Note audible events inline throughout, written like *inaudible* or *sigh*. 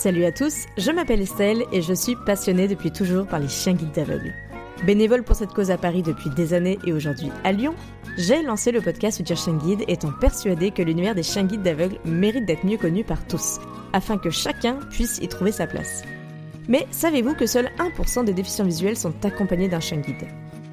Salut à tous, je m'appelle Estelle et je suis passionnée depuis toujours par les chiens guides d'aveugles. Bénévole pour cette cause à Paris depuis des années et aujourd'hui à Lyon, j'ai lancé le podcast Futur Chien Guide étant persuadée que l'univers des chiens guides d'aveugles mérite d'être mieux connu par tous, afin que chacun puisse y trouver sa place. Mais savez-vous que seuls 1% des déficients visuels sont accompagnés d'un chien guide?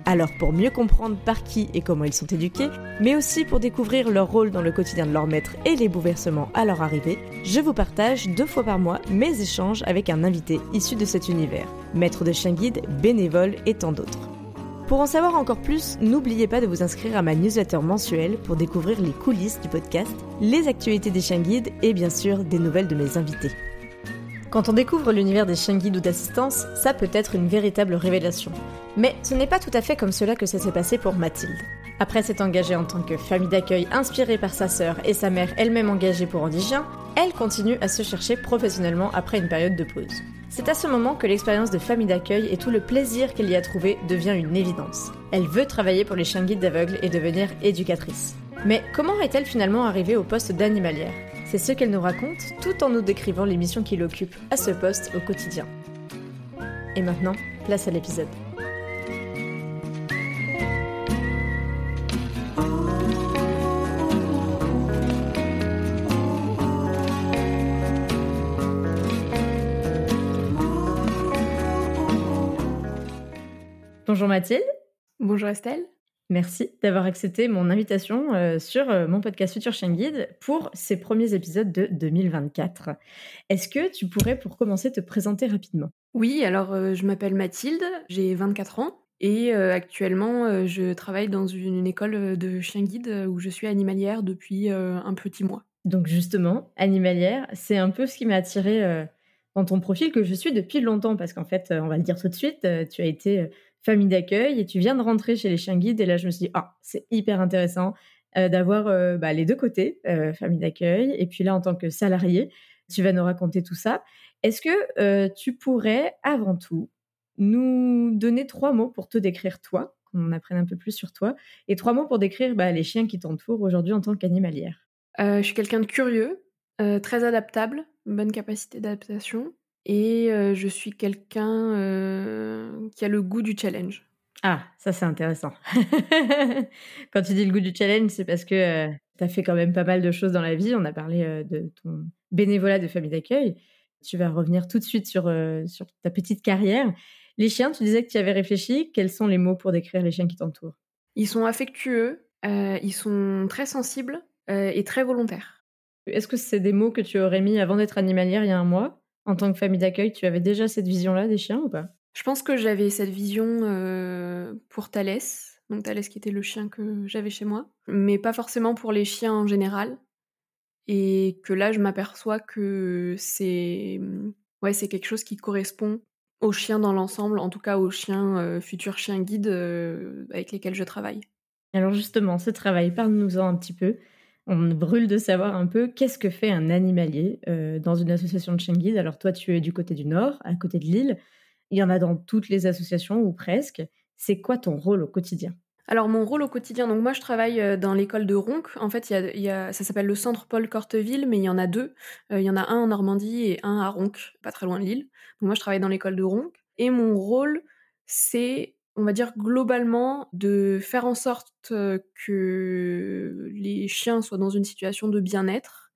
Alors pour mieux comprendre par qui et comment ils sont éduqués, mais aussi pour découvrir leur rôle dans le quotidien de leur maître et les bouleversements à leur arrivée, je vous partage deux fois par mois mes échanges avec un invité issu de cet univers, maître de chien guide, bénévole et tant d'autres. Pour en savoir encore plus, n'oubliez pas de vous inscrire à ma newsletter mensuelle pour découvrir les coulisses du podcast, les actualités des chiens guides et bien sûr des nouvelles de mes invités. Quand on découvre l'univers des chiens guides ou d'assistance, ça peut être une véritable révélation. Mais ce n'est pas tout à fait comme cela que ça s'est passé pour Mathilde. Après s'être engagée en tant que famille d'accueil inspirée par sa sœur et sa mère elle-même engagée pour Andigien, elle continue à se chercher professionnellement après une période de pause. C'est à ce moment que l'expérience de famille d'accueil et tout le plaisir qu'elle y a trouvé devient une évidence. Elle veut travailler pour les chiens guides d'aveugles et devenir éducatrice. Mais comment est-elle finalement arrivée au poste d'animalière? C'est ce qu'elle nous raconte tout en nous décrivant les missions qu'il occupe à ce poste au quotidien. Et maintenant, place à l'épisode. Bonjour Mathilde. Bonjour Estelle. Merci d'avoir accepté mon invitation euh, sur euh, mon podcast Future Chien Guide pour ces premiers épisodes de 2024. Est-ce que tu pourrais, pour commencer, te présenter rapidement? Oui, alors euh, je m'appelle Mathilde, j'ai 24 ans et actuellement je travaille dans une, école de chien guide où je suis animalière depuis un petit mois. Donc justement, animalière, c'est un peu ce qui m'a attiré dans ton profil que je suis depuis longtemps parce qu'en fait, on va le dire tout de suite, tu as été famille d'accueil et tu viens de rentrer chez les chiens guides et là je me suis dit ah c'est hyper intéressant euh, d'avoir euh, bah, les deux côtés euh, famille d'accueil et puis là en tant que salarié tu vas nous raconter tout ça. Est-ce que tu pourrais avant tout nous donner trois mots pour te décrire toi qu'on apprenne un peu plus sur toi et trois mots pour décrire bah, les chiens qui t'entourent aujourd'hui en tant qu'animalière? Je suis quelqu'un de curieux très adaptable bonne capacité d'adaptation et je suis quelqu'un qui a le goût du challenge. Ah, ça c'est intéressant. *laughs* Quand tu dis le goût du challenge, c'est parce que tu as fait quand même pas mal de choses dans la vie. On a parlé de ton bénévolat de famille d'accueil. Tu vas revenir tout de suite sur, sur ta petite carrière. Les chiens, tu disais que tu y avais réfléchi. Quels sont les mots pour décrire les chiens qui t'entourent? Ils sont affectueux, ils sont très sensibles et très volontaires. Est-ce que c'est des mots que tu aurais mis avant d'être animalière il y a un mois? En tant que famille d'accueil, tu avais déjà cette vision-là des chiens ou pas? Je pense que j'avais cette vision euh, pour Thalès, donc Thalès qui était le chien que j'avais chez moi, mais pas forcément pour les chiens en général. Et que là, je m'aperçois que c'est ouais, c'est quelque chose qui correspond aux chiens dans l'ensemble, en tout cas aux chiens euh, futurs chiens guides euh, avec lesquels je travaille. Alors justement, ce travail, parle-nous-en un petit peu. On brûle de savoir un peu qu'est-ce que fait un animalier euh, dans une association de chiens guides. Alors toi, tu es du côté du nord, à côté de l'île. Il y en a dans toutes les associations ou presque. C'est quoi ton rôle au quotidien? Alors mon rôle au quotidien, donc moi je travaille euh, dans l'école de Ronc. En fait, il y a, ça s'appelle le centre Paul Corteville, mais il y en a deux. Euh, il y en a un en Normandie et un à Ronc, pas très loin de l'île. Donc moi je travaille dans l'école de Ronc. Et mon rôle, c'est on va dire globalement, de faire en sorte que les chiens soient dans une situation de bien-être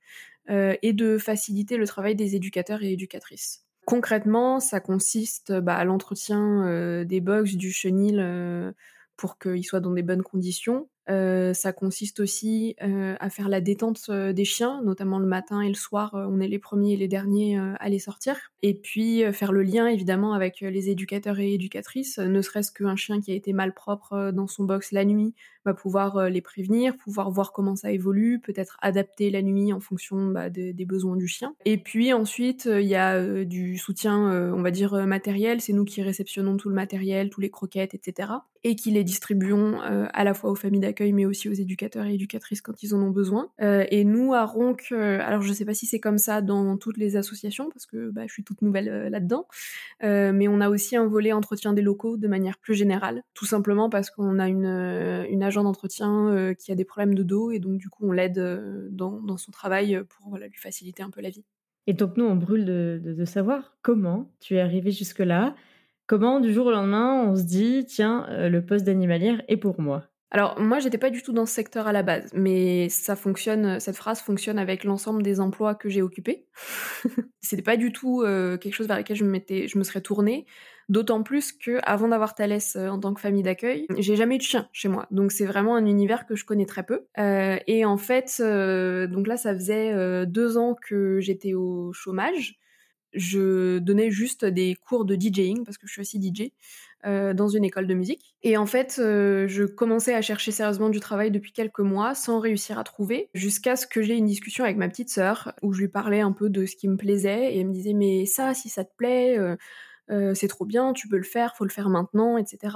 et de faciliter le travail des éducateurs et éducatrices. Concrètement, ça consiste bah, à l'entretien des box, du chenil pour qu'ils soient dans des bonnes conditions, euh, ça consiste aussi euh, à faire la détente euh, des chiens, notamment le matin et le soir, on est les premiers et les derniers à les sortir. Et puis faire le lien évidemment avec les éducateurs et éducatrices, ne serait-ce qu'un chien qui a été mal propre dans son box la nuit va pouvoir les prévenir, pouvoir voir comment ça évolue, peut-être adapter la nuit en fonction bah, des besoins du chien. Et puis ensuite, il y a du soutien, on va dire, matériel, c'est nous qui réceptionnons tout le matériel, tous les croquettes, etc. Et qui les distribuons à la fois aux familles d'accueil, mais aussi aux éducateurs et éducatrices quand ils en ont besoin. Euh, et nous, à Ronc, euh, alors je sais pas si c'est comme ça dans toutes les associations, parce que bah, je suis toute nouvelle euh, là-dedans, mais on a aussi un volet entretien des locaux de manière plus générale, tout simplement parce qu'on a une, une agent d'entretien qui a des problèmes de dos, et donc du coup on l'aide dans, son travail pour voilà, lui faciliter un peu la vie. Et donc nous, on brûle de, savoir comment tu es arrivé jusque-là. Comment du jour au lendemain, on se dit, tiens, euh, le poste d'animalière est pour moi? Alors moi, j'étais pas du tout dans ce secteur à la base, mais ça fonctionne, cette phrase fonctionne avec l'ensemble des emplois que j'ai occupés. *laughs* C'était pas du tout euh, quelque chose vers lequel je me, je me serais tournée. D'autant plus que avant d'avoir Thalès euh, en tant que famille d'accueil, j'ai jamais eu de chien chez moi. Donc c'est vraiment un univers que je connais très peu. Euh, et en fait, donc là, ça faisait deux ans que j'étais au chômage. Je donnais juste des cours de DJing parce que je suis aussi DJ. Dans une école de musique. Et en fait, je commençais à chercher sérieusement du travail depuis quelques mois sans réussir à trouver, jusqu'à ce que j'ai une discussion avec ma petite sœur où je lui parlais un peu de ce qui me plaisait et elle me disait mais ça, si ça te plaît, euh, c'est trop bien, tu peux le faire, faut le faire maintenant, etc.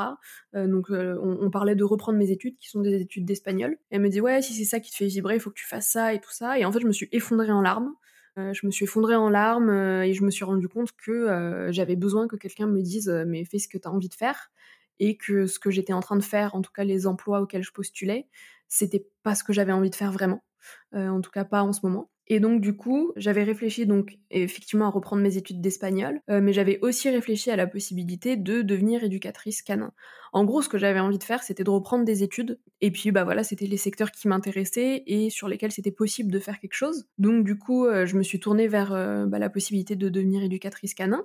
Euh, donc euh, on, parlait de reprendre mes études, qui sont des études d'espagnol. elle me dit ouais, si c'est ça qui te fait vibrer, il faut que tu fasses ça et tout ça. Et en fait, je me suis effondrée en larmes. Je me suis effondrée en larmes et je me suis rendu compte que j'avais besoin que quelqu'un me dise mais fais ce que tu envie de faire et que ce que j'étais en train de faire, en tout cas les emplois auxquels je postulais, c'était pas ce que j'avais envie de faire vraiment. en tout cas pas en ce moment. Et donc du coup, j'avais réfléchi donc effectivement à reprendre mes études d'espagnol, euh, mais j'avais aussi réfléchi à la possibilité de devenir éducatrice canin. En gros, ce que j'avais envie de faire, c'était de reprendre des études, et puis bah voilà, c'était les secteurs qui m'intéressaient et sur lesquels c'était possible de faire quelque chose. Donc du coup, euh, je me suis tournée vers euh, bah, la possibilité de devenir éducatrice canin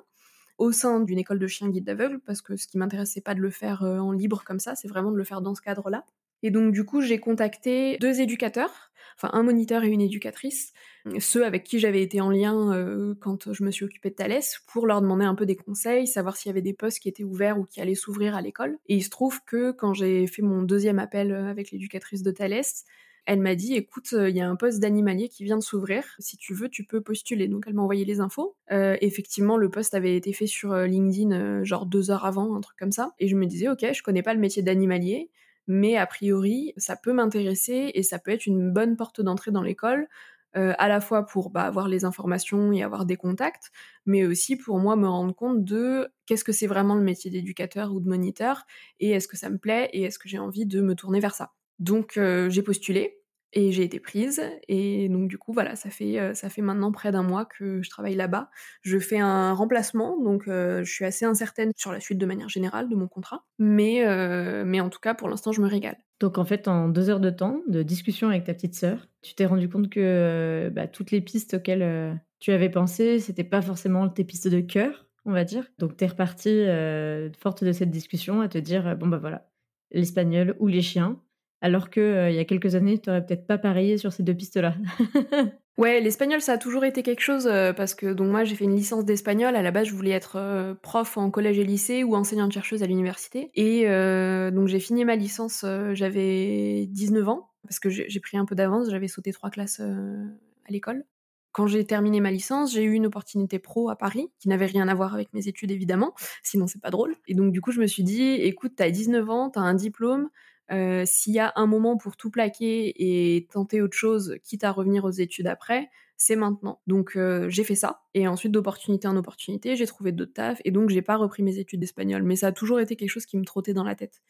au sein d'une école de chiens guide d'aveugle, parce que ce qui m'intéresse, c'est pas de le faire en libre comme ça, c'est vraiment de le faire dans ce cadre-là. Et donc du coup, j'ai contacté deux éducateurs, enfin un moniteur et une éducatrice, ceux avec qui j'avais été en lien euh, quand je me suis occupée de Thalès, pour leur demander un peu des conseils, savoir s'il y avait des postes qui étaient ouverts ou qui allaient s'ouvrir à l'école. Et il se trouve que quand j'ai fait mon deuxième appel euh, avec l'éducatrice de Thalès, elle m'a dit écoute, euh, il y a un poste d'animalier qui vient de s'ouvrir. Si tu veux, tu peux postuler. Donc elle m'a envoyé les infos. effectivement, le poste avait été fait sur LinkedIn genre deux heures avant, un truc comme ça. Et je me disais ok, je connais pas le métier d'animalier mais a priori, ça peut m'intéresser et ça peut être une bonne porte d'entrée dans l'école, euh, à la fois pour bah, avoir les informations et avoir des contacts, mais aussi pour moi me rendre compte de qu'est-ce que c'est vraiment le métier d'éducateur ou de moniteur, et est-ce que ça me plaît, et est-ce que j'ai envie de me tourner vers ça. Donc euh, j'ai postulé, et j'ai été prise et donc du coup voilà ça fait euh, ça fait maintenant près d'un mois que je travaille là-bas je fais un remplacement donc euh, je suis assez incertaine sur la suite de manière générale de mon contrat mais euh, mais en tout cas pour l'instant je me régale donc en fait en deux heures de temps de discussion avec ta petite sœur tu t'es rendu compte que bah, toutes les pistes auxquelles tu avais pensé c'était pas forcément tes pistes de cœur on va dire donc tu es repartie forte de cette discussion à te dire bon bah voilà l'espagnol ou les chiens alors que euh, il y a quelques années, tu n'aurais peut-être pas parié sur ces deux pistes-là. *laughs* ouais, l'espagnol, ça a toujours été quelque chose euh, parce que donc moi j'ai fait une licence d'espagnol. À la base, je voulais être euh, prof en collège et lycée ou enseignante chercheuse à l'université. Et donc j'ai fini ma licence, j'avais 19 ans parce que j'ai pris un peu d'avance. J'avais sauté trois classes à l'école. Quand j'ai terminé ma licence, j'ai eu une opportunité pro à Paris, qui n'avait rien à voir avec mes études évidemment, sinon c'est pas drôle. Et donc du coup, je me suis dit, écoute, t'as 19 ans, t'as un diplôme, euh, s'il y a un moment pour tout plaquer et tenter autre chose, quitte à revenir aux études après, c'est maintenant. Donc euh, j'ai fait ça. Et ensuite, d'opportunité en opportunité, j'ai trouvé d'autres tafs. Et donc j'ai pas repris mes études d'espagnol. Mais ça a toujours été quelque chose qui me trottait dans la tête.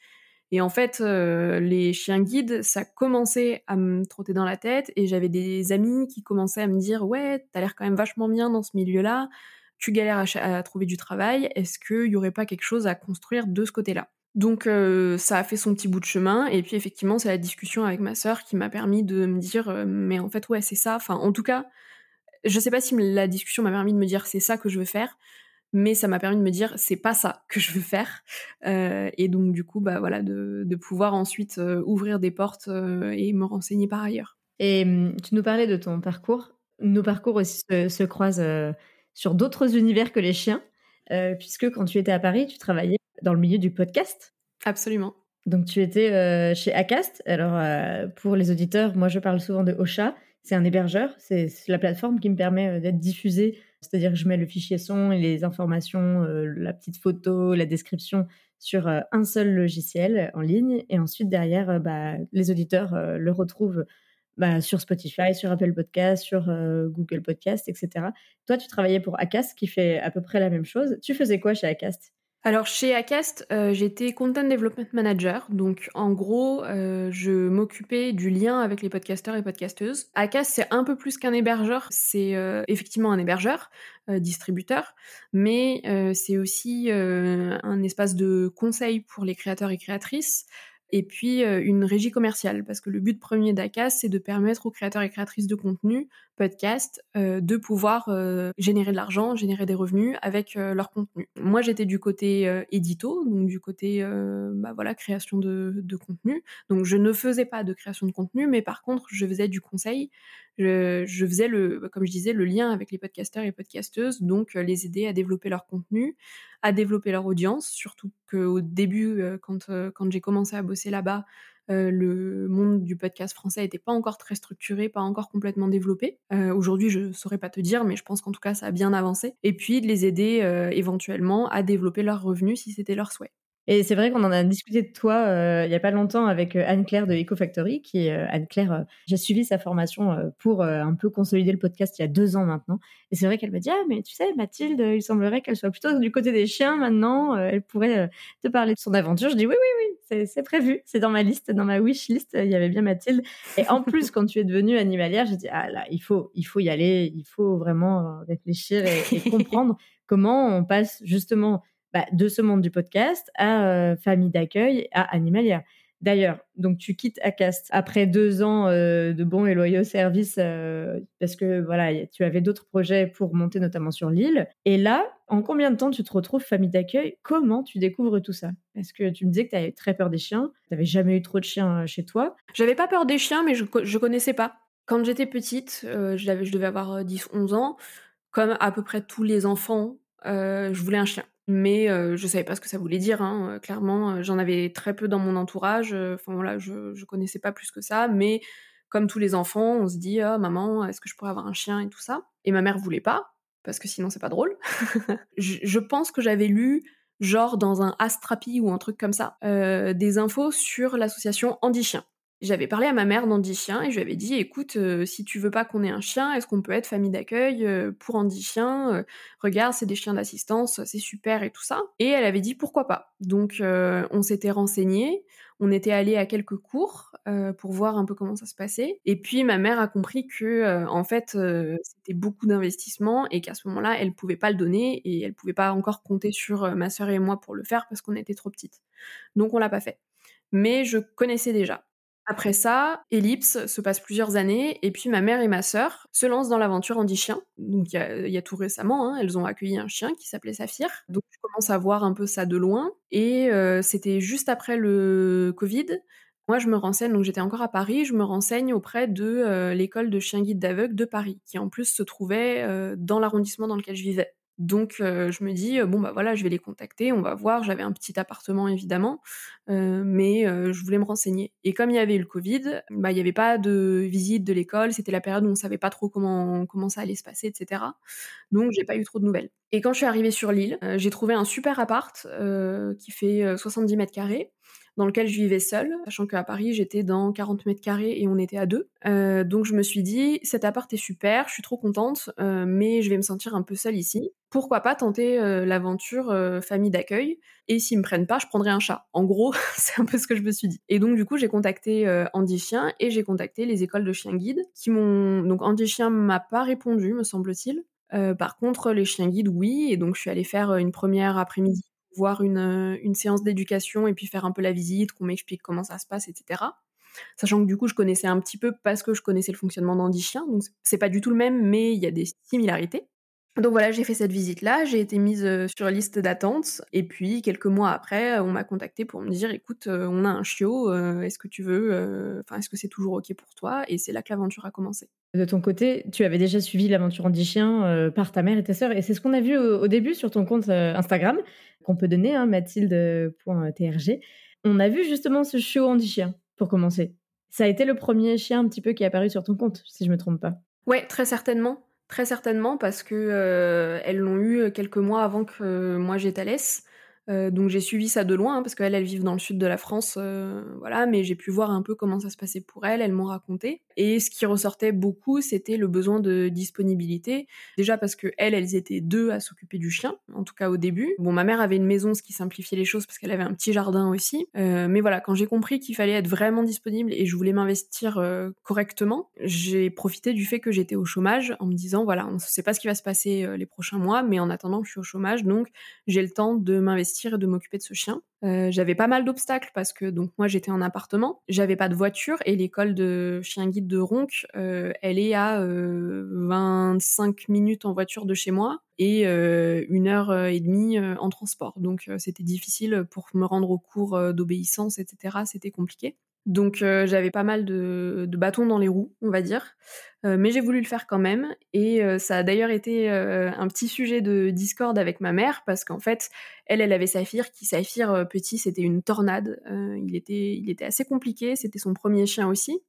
Et en fait, euh, les chiens guides, ça commençait à me trotter dans la tête. Et j'avais des amis qui commençaient à me dire Ouais, t'as l'air quand même vachement bien dans ce milieu-là. Tu galères à, trouver du travail. Est-ce qu'il y aurait pas quelque chose à construire de ce côté-là? Donc euh, ça a fait son petit bout de chemin et puis effectivement c'est la discussion avec ma sœur qui m'a permis de me dire euh, mais en fait ouais c'est ça. Enfin en tout cas je sais pas si la discussion m'a permis de me dire c'est ça que je veux faire mais ça m'a permis de me dire c'est pas ça que je veux faire. Euh, et donc du coup bah voilà de, pouvoir ensuite ouvrir des portes et me renseigner par ailleurs. Et hum, tu nous parlais de ton parcours. Nos parcours aussi se croisent sur d'autres univers que les chiens. Puisque quand tu étais à Paris tu travaillais dans le milieu du podcast. Absolument. Donc tu étais euh, chez Acast. Alors euh, pour les auditeurs, moi je parle souvent de Ocha. C'est un hébergeur. C'est la plateforme qui me permet euh, d'être diffusée. C'est-à-dire que je mets le fichier son et les informations, la petite photo, la description sur un seul logiciel en ligne. Et ensuite derrière, bah, les auditeurs le retrouvent bah, sur Spotify, sur Apple Podcast, sur Google Podcast, etc. Toi, tu travaillais pour Acast qui fait à peu près la même chose. Tu faisais quoi chez Acast? Alors chez Acast, euh, j'étais content development manager, donc en gros, euh, je m'occupais du lien avec les podcasteurs et podcasteuses. Acast, c'est un peu plus qu'un hébergeur, c'est euh, effectivement un hébergeur, distributeur, mais c'est aussi un espace de conseil pour les créateurs et créatrices. Et puis une régie commerciale, parce que le but premier d'ACAS, c'est de permettre aux créateurs et créatrices de contenu, podcast, de pouvoir générer de l'argent, générer des revenus avec leur contenu. Moi, j'étais du côté édito, donc du côté bah voilà création de, contenu. Donc je ne faisais pas de création de contenu, mais par contre, je faisais du conseil. Je, faisais le, comme je disais, le lien avec les podcasteurs et podcasteuses, donc les aider à développer leur contenu, à développer leur audience, surtout qu'au début, euh, quand, euh, quand j'ai commencé à bosser là-bas, euh, le monde du podcast français n'était pas encore très structuré, pas encore complètement développé. Aujourd'hui, je ne saurais pas te dire, mais je pense qu'en tout cas, ça a bien avancé. Et puis de les aider éventuellement à développer leurs revenus si c'était leur souhait. Et c'est vrai qu'on en a discuté de toi euh, il n'y a pas longtemps avec euh, Anne-Claire de EcoFactory, qui euh, Anne-Claire, j'ai suivi sa formation pour un peu consolider le podcast il y a deux ans maintenant. Et c'est vrai qu'elle m'a dit, ah mais tu sais, Mathilde, il semblerait qu'elle soit plutôt du côté des chiens maintenant, elle pourrait te parler de son aventure. Je dis, oui, oui, oui, c'est prévu, c'est dans ma liste, dans ma wish list, il y avait bien Mathilde. Et en plus, quand tu es devenue animalière, j'ai dit, ah là, il faut, il faut y aller, il faut vraiment réfléchir et comprendre comment on passe justement bah, de ce monde du podcast à euh, famille d'accueil, à animalière. D'ailleurs, donc tu quittes Acast après deux ans euh, de bons et loyaux services euh, parce que voilà, tu avais d'autres projets pour monter notamment sur l'île. Et là, en combien de temps tu te retrouves famille d'accueil? Comment tu découvres tout ça? Est-ce que tu me disais que tu avais très peur des chiens, tu n'avais jamais eu trop de chiens chez toi. J'avais pas peur des chiens, mais je, je connaissais pas. Quand j'étais petite, je devais avoir 10-11 ans, comme à peu près tous les enfants, je voulais un chien mais je savais pas ce que ça voulait dire. Hein, clairement, j'en avais très peu dans mon entourage. Enfin voilà, je, connaissais pas plus que ça, mais comme tous les enfants, on se dit «Ah, maman, est-ce que je pourrais avoir un chien et tout ça? Et ma mère voulait pas parce que sinon c'est pas drôle. *laughs* je, pense que j'avais lu genre dans un Astrapi ou un truc comme ça des infos sur l'association Andy Chien. J'avais parlé à ma mère d'Andy Chien et je lui avais dit écoute, euh, si tu veux pas qu'on ait un chien, est-ce qu'on peut être famille d'accueil euh, pour Andy Chien euh, Regarde, c'est des chiens d'assistance, c'est super et tout ça. Et elle avait dit pourquoi pas. Donc on s'était renseigné, on était allé à quelques cours pour voir un peu comment ça se passait. Et puis ma mère a compris que en fait c'était beaucoup d'investissement et qu'à ce moment-là elle pouvait pas le donner et elle pouvait pas encore compter sur ma sœur et moi pour le faire parce qu'on était trop petites. Donc on l'a pas fait. Mais je connaissais déjà. Après ça, Ellipse se passe plusieurs années, et puis ma mère et ma sœur se lancent dans l'aventure Andy Chien. Donc il y, a tout récemment, hein, elles ont accueilli un chien qui s'appelait Saphir. Donc je commence à voir un peu ça de loin, et euh, c'était juste après le Covid. Moi, je me renseigne, donc j'étais encore à Paris, je me renseigne auprès de euh, l'école de chien guide d'aveugle de Paris, qui en plus se trouvait euh, dans l'arrondissement dans lequel je vivais. Donc je me dis bon bah voilà je vais les contacter, on va voir. J'avais un petit appartement évidemment, mais je voulais me renseigner. Et comme il y avait eu le Covid, bah il n'y avait pas de visite de l'école. C'était la période où on savait pas trop comment comment ça allait se passer, etc. Donc j'ai pas eu trop de nouvelles. Et quand je suis arrivée sur l'île, j'ai trouvé un super appart qui fait 70 mètres carrés dans lequel je vivais seule, sachant qu'à Paris, j'étais dans 40 mètres carrés et on était à deux. Euh, donc je me suis dit, cet appart est super, je suis trop contente, euh, mais je vais me sentir un peu seule ici. Pourquoi pas tenter euh, l'aventure famille d'accueil? Et s'ils me prennent pas, je prendrai un chat. En gros, *laughs* c'est un peu ce que je me suis dit. Et donc du coup, j'ai contacté Andy Chien et j'ai contacté les écoles de chiens guides qui m'ont... Donc Andy Chien m'a pas répondu, me semble-t-il. par contre, les chiens guides, oui. Et donc, je suis allée faire une première après-midi voir une, une séance d'éducation et puis faire un peu la visite, qu'on m'explique comment ça se passe, etc. Sachant que du coup, je connaissais un petit peu parce que je connaissais le fonctionnement d'Andy Chien, donc c'est pas du tout le même, mais il y a des similarités. Donc voilà, j'ai fait cette visite-là, j'ai été mise sur liste d'attente, et puis quelques mois après, on m'a contacté pour me dire, écoute, on a un chiot, est-ce que tu veux, enfin, est-ce que c'est toujours ok pour toi? Et c'est là que l'aventure a commencé. De ton côté, tu avais déjà suivi l'aventure Andy Chien par ta mère et ta sœur, et c'est ce qu'on a vu au, début sur ton compte Instagram, qu'on peut donner, hein, mathilde.trg. On a vu justement ce chiot Andy Chien, pour commencer. Ça a été le premier chien un petit peu qui est apparu sur ton compte, si je me trompe pas. Ouais, très certainement. Très certainement parce que euh, elles l'ont eu quelques mois avant que moi j'étalisse. Euh, donc j'ai suivi ça de loin hein, parce qu'elle, elle vit dans le sud de la France, euh, voilà. Mais j'ai pu voir un peu comment ça se passait pour elle. Elles m'ont raconté. Et ce qui ressortait beaucoup, c'était le besoin de disponibilité. Déjà parce que elles, elles étaient deux à s'occuper du chien, en tout cas au début. Bon, ma mère avait une maison, ce qui simplifiait les choses parce qu'elle avait un petit jardin aussi. Euh, mais voilà, quand j'ai compris qu'il fallait être vraiment disponible et je voulais m'investir correctement, j'ai profité du fait que j'étais au chômage en me disant voilà, on ne sait pas ce qui va se passer les prochains mois, mais en attendant, je suis au chômage, donc j'ai le temps de m'investir et de m'occuper de ce chien. Euh, j'avais pas mal d'obstacles parce que donc moi j'étais en appartement, j'avais pas de voiture et l'école de chien guide de Ronc, euh, elle est à euh, 25 minutes en voiture de chez moi et euh, une heure et demie en transport. Donc c'était difficile pour me rendre au cours d'obéissance, etc. C'était compliqué. Donc euh, j'avais pas mal de, bâtons dans les roues, on va dire. Euh, mais j'ai voulu le faire quand même. Et euh, ça a d'ailleurs été un petit sujet de discorde avec ma mère, parce qu'en fait, elle, elle avait Saphir, qui Saphir petit, c'était une tornade. il, était, il était assez compliqué, c'était son premier chien aussi.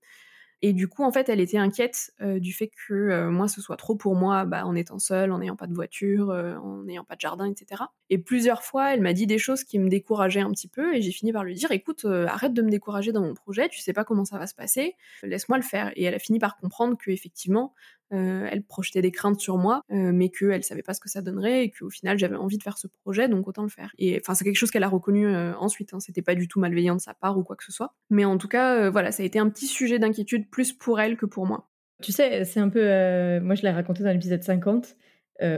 Et du coup, en fait, elle était inquiète euh, du fait que euh, moi, ce soit trop pour moi, bah, en étant seule, en n'ayant pas de voiture, euh, en n'ayant pas de jardin, etc. Et plusieurs fois, elle m'a dit des choses qui me décourageaient un petit peu, et j'ai fini par lui dire, écoute, arrête de me décourager dans mon projet, tu sais pas comment ça va se passer, laisse-moi le faire. Et elle a fini par comprendre que effectivement, euh, elle projetait des craintes sur moi, euh, mais qu'elle savait pas ce que ça donnerait et qu'au final j'avais envie de faire ce projet, donc autant le faire. Et enfin, c'est quelque chose qu'elle a reconnu euh, ensuite. Hein, C'était pas du tout malveillant de sa part ou quoi que ce soit. Mais en tout cas, voilà, ça a été un petit sujet d'inquiétude plus pour elle que pour moi. Tu sais, c'est un peu. moi, je l'ai raconté dans l'épisode 50.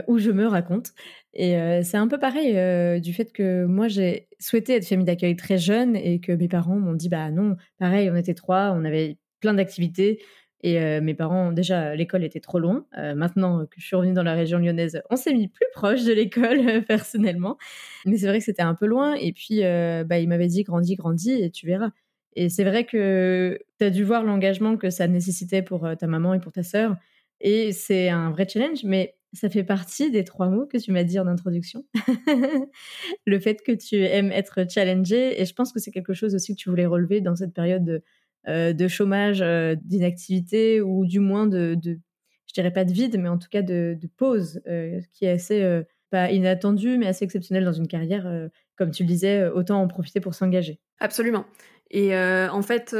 où je me raconte. Et c'est un peu pareil du fait que moi j'ai souhaité être famille d'accueil très jeune et que mes parents m'ont dit bah non, pareil, on était trois, on avait plein d'activités, et euh, mes parents, déjà, l'école était trop loin. Euh, maintenant que je suis revenue dans la région lyonnaise, on s'est mis plus proche de l'école, *laughs* personnellement. Mais c'est vrai que c'était un peu loin. Et puis, euh, bah, il m'avait dit, grandis, grandis, et tu verras. Et c'est vrai que tu as dû voir l'engagement que ça nécessitait pour ta maman et pour ta sœur. Et c'est un vrai challenge, mais ça fait partie des trois mots que tu m'as dit en introduction. *laughs* le fait que tu aimes être challengé. Et je pense que c'est quelque chose aussi que tu voulais relever dans cette période de de chômage, euh, d'inactivité ou du moins de, je dirais pas de vide, mais en tout cas de, pause, euh, qui est assez, pas inattendue, mais assez exceptionnelle dans une carrière. comme tu le disais, autant en profiter pour s'engager. Absolument. Et en fait,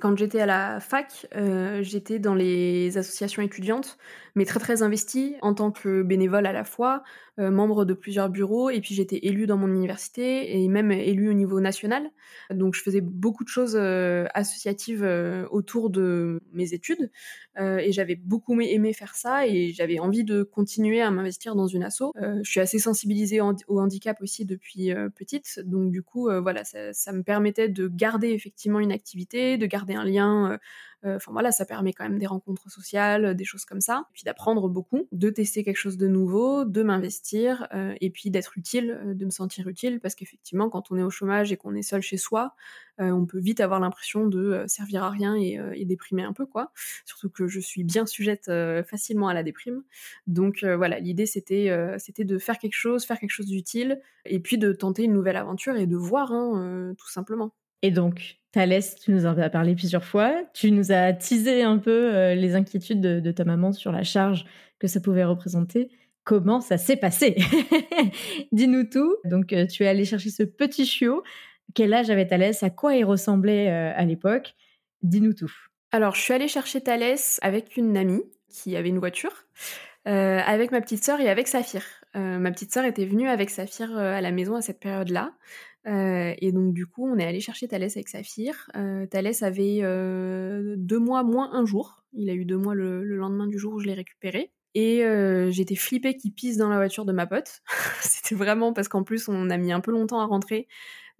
quand j'étais à la fac, j'étais dans les associations étudiantes, mais très très investie en tant que bénévole à la fois, euh, membre de plusieurs bureaux, et puis j'étais élue dans mon université et même élue au niveau national. Donc je faisais beaucoup de choses euh, associatives euh, autour de mes études, et j'avais beaucoup aimé faire ça, et j'avais envie de continuer à m'investir dans une asso. je suis assez sensibilisée au handicap aussi depuis petite, donc du coup, voilà, ça, ça, me permettait de garder effectivement une activité, de garder un lien euh, enfin voilà, ça permet quand même des rencontres sociales, des choses comme ça. puis d'apprendre beaucoup, de tester quelque chose de nouveau, de m'investir euh, et puis d'être utile, euh, de me sentir utile parce qu'effectivement, quand on est au chômage et qu'on est seul chez soi, on peut vite avoir l'impression de servir à rien et, déprimer un peu quoi. Surtout que je suis bien sujette facilement à la déprime. Donc voilà, l'idée c'était c'était de faire quelque chose, faire quelque chose d'utile et puis de tenter une nouvelle aventure et de voir hein, tout simplement. Et donc, Thalès, tu nous en as parlé plusieurs fois. Tu nous as teasé un peu euh, les inquiétudes de, ta maman sur la charge que ça pouvait représenter. Comment ça s'est passé? *laughs* Dis-nous tout. Donc, euh, tu es allé chercher ce petit chiot. Quel âge avait Thalès? À quoi il ressemblait euh, à l'époque? Dis-nous tout. Alors, je suis allée chercher Thalès avec une amie qui avait une voiture, avec ma petite sœur et avec Saphir. ma petite sœur était venue avec Saphir à la maison à cette période-là. Euh, et donc du coup, on est allé chercher Thalès avec Saphir. Euh, Thalès avait euh, deux mois moins un jour. Il a eu deux mois le, lendemain du jour où je l'ai récupéré. Et j'étais flippée qu'il pisse dans la voiture de ma pote. *laughs* C'était vraiment parce qu'en plus on a mis un peu longtemps à rentrer.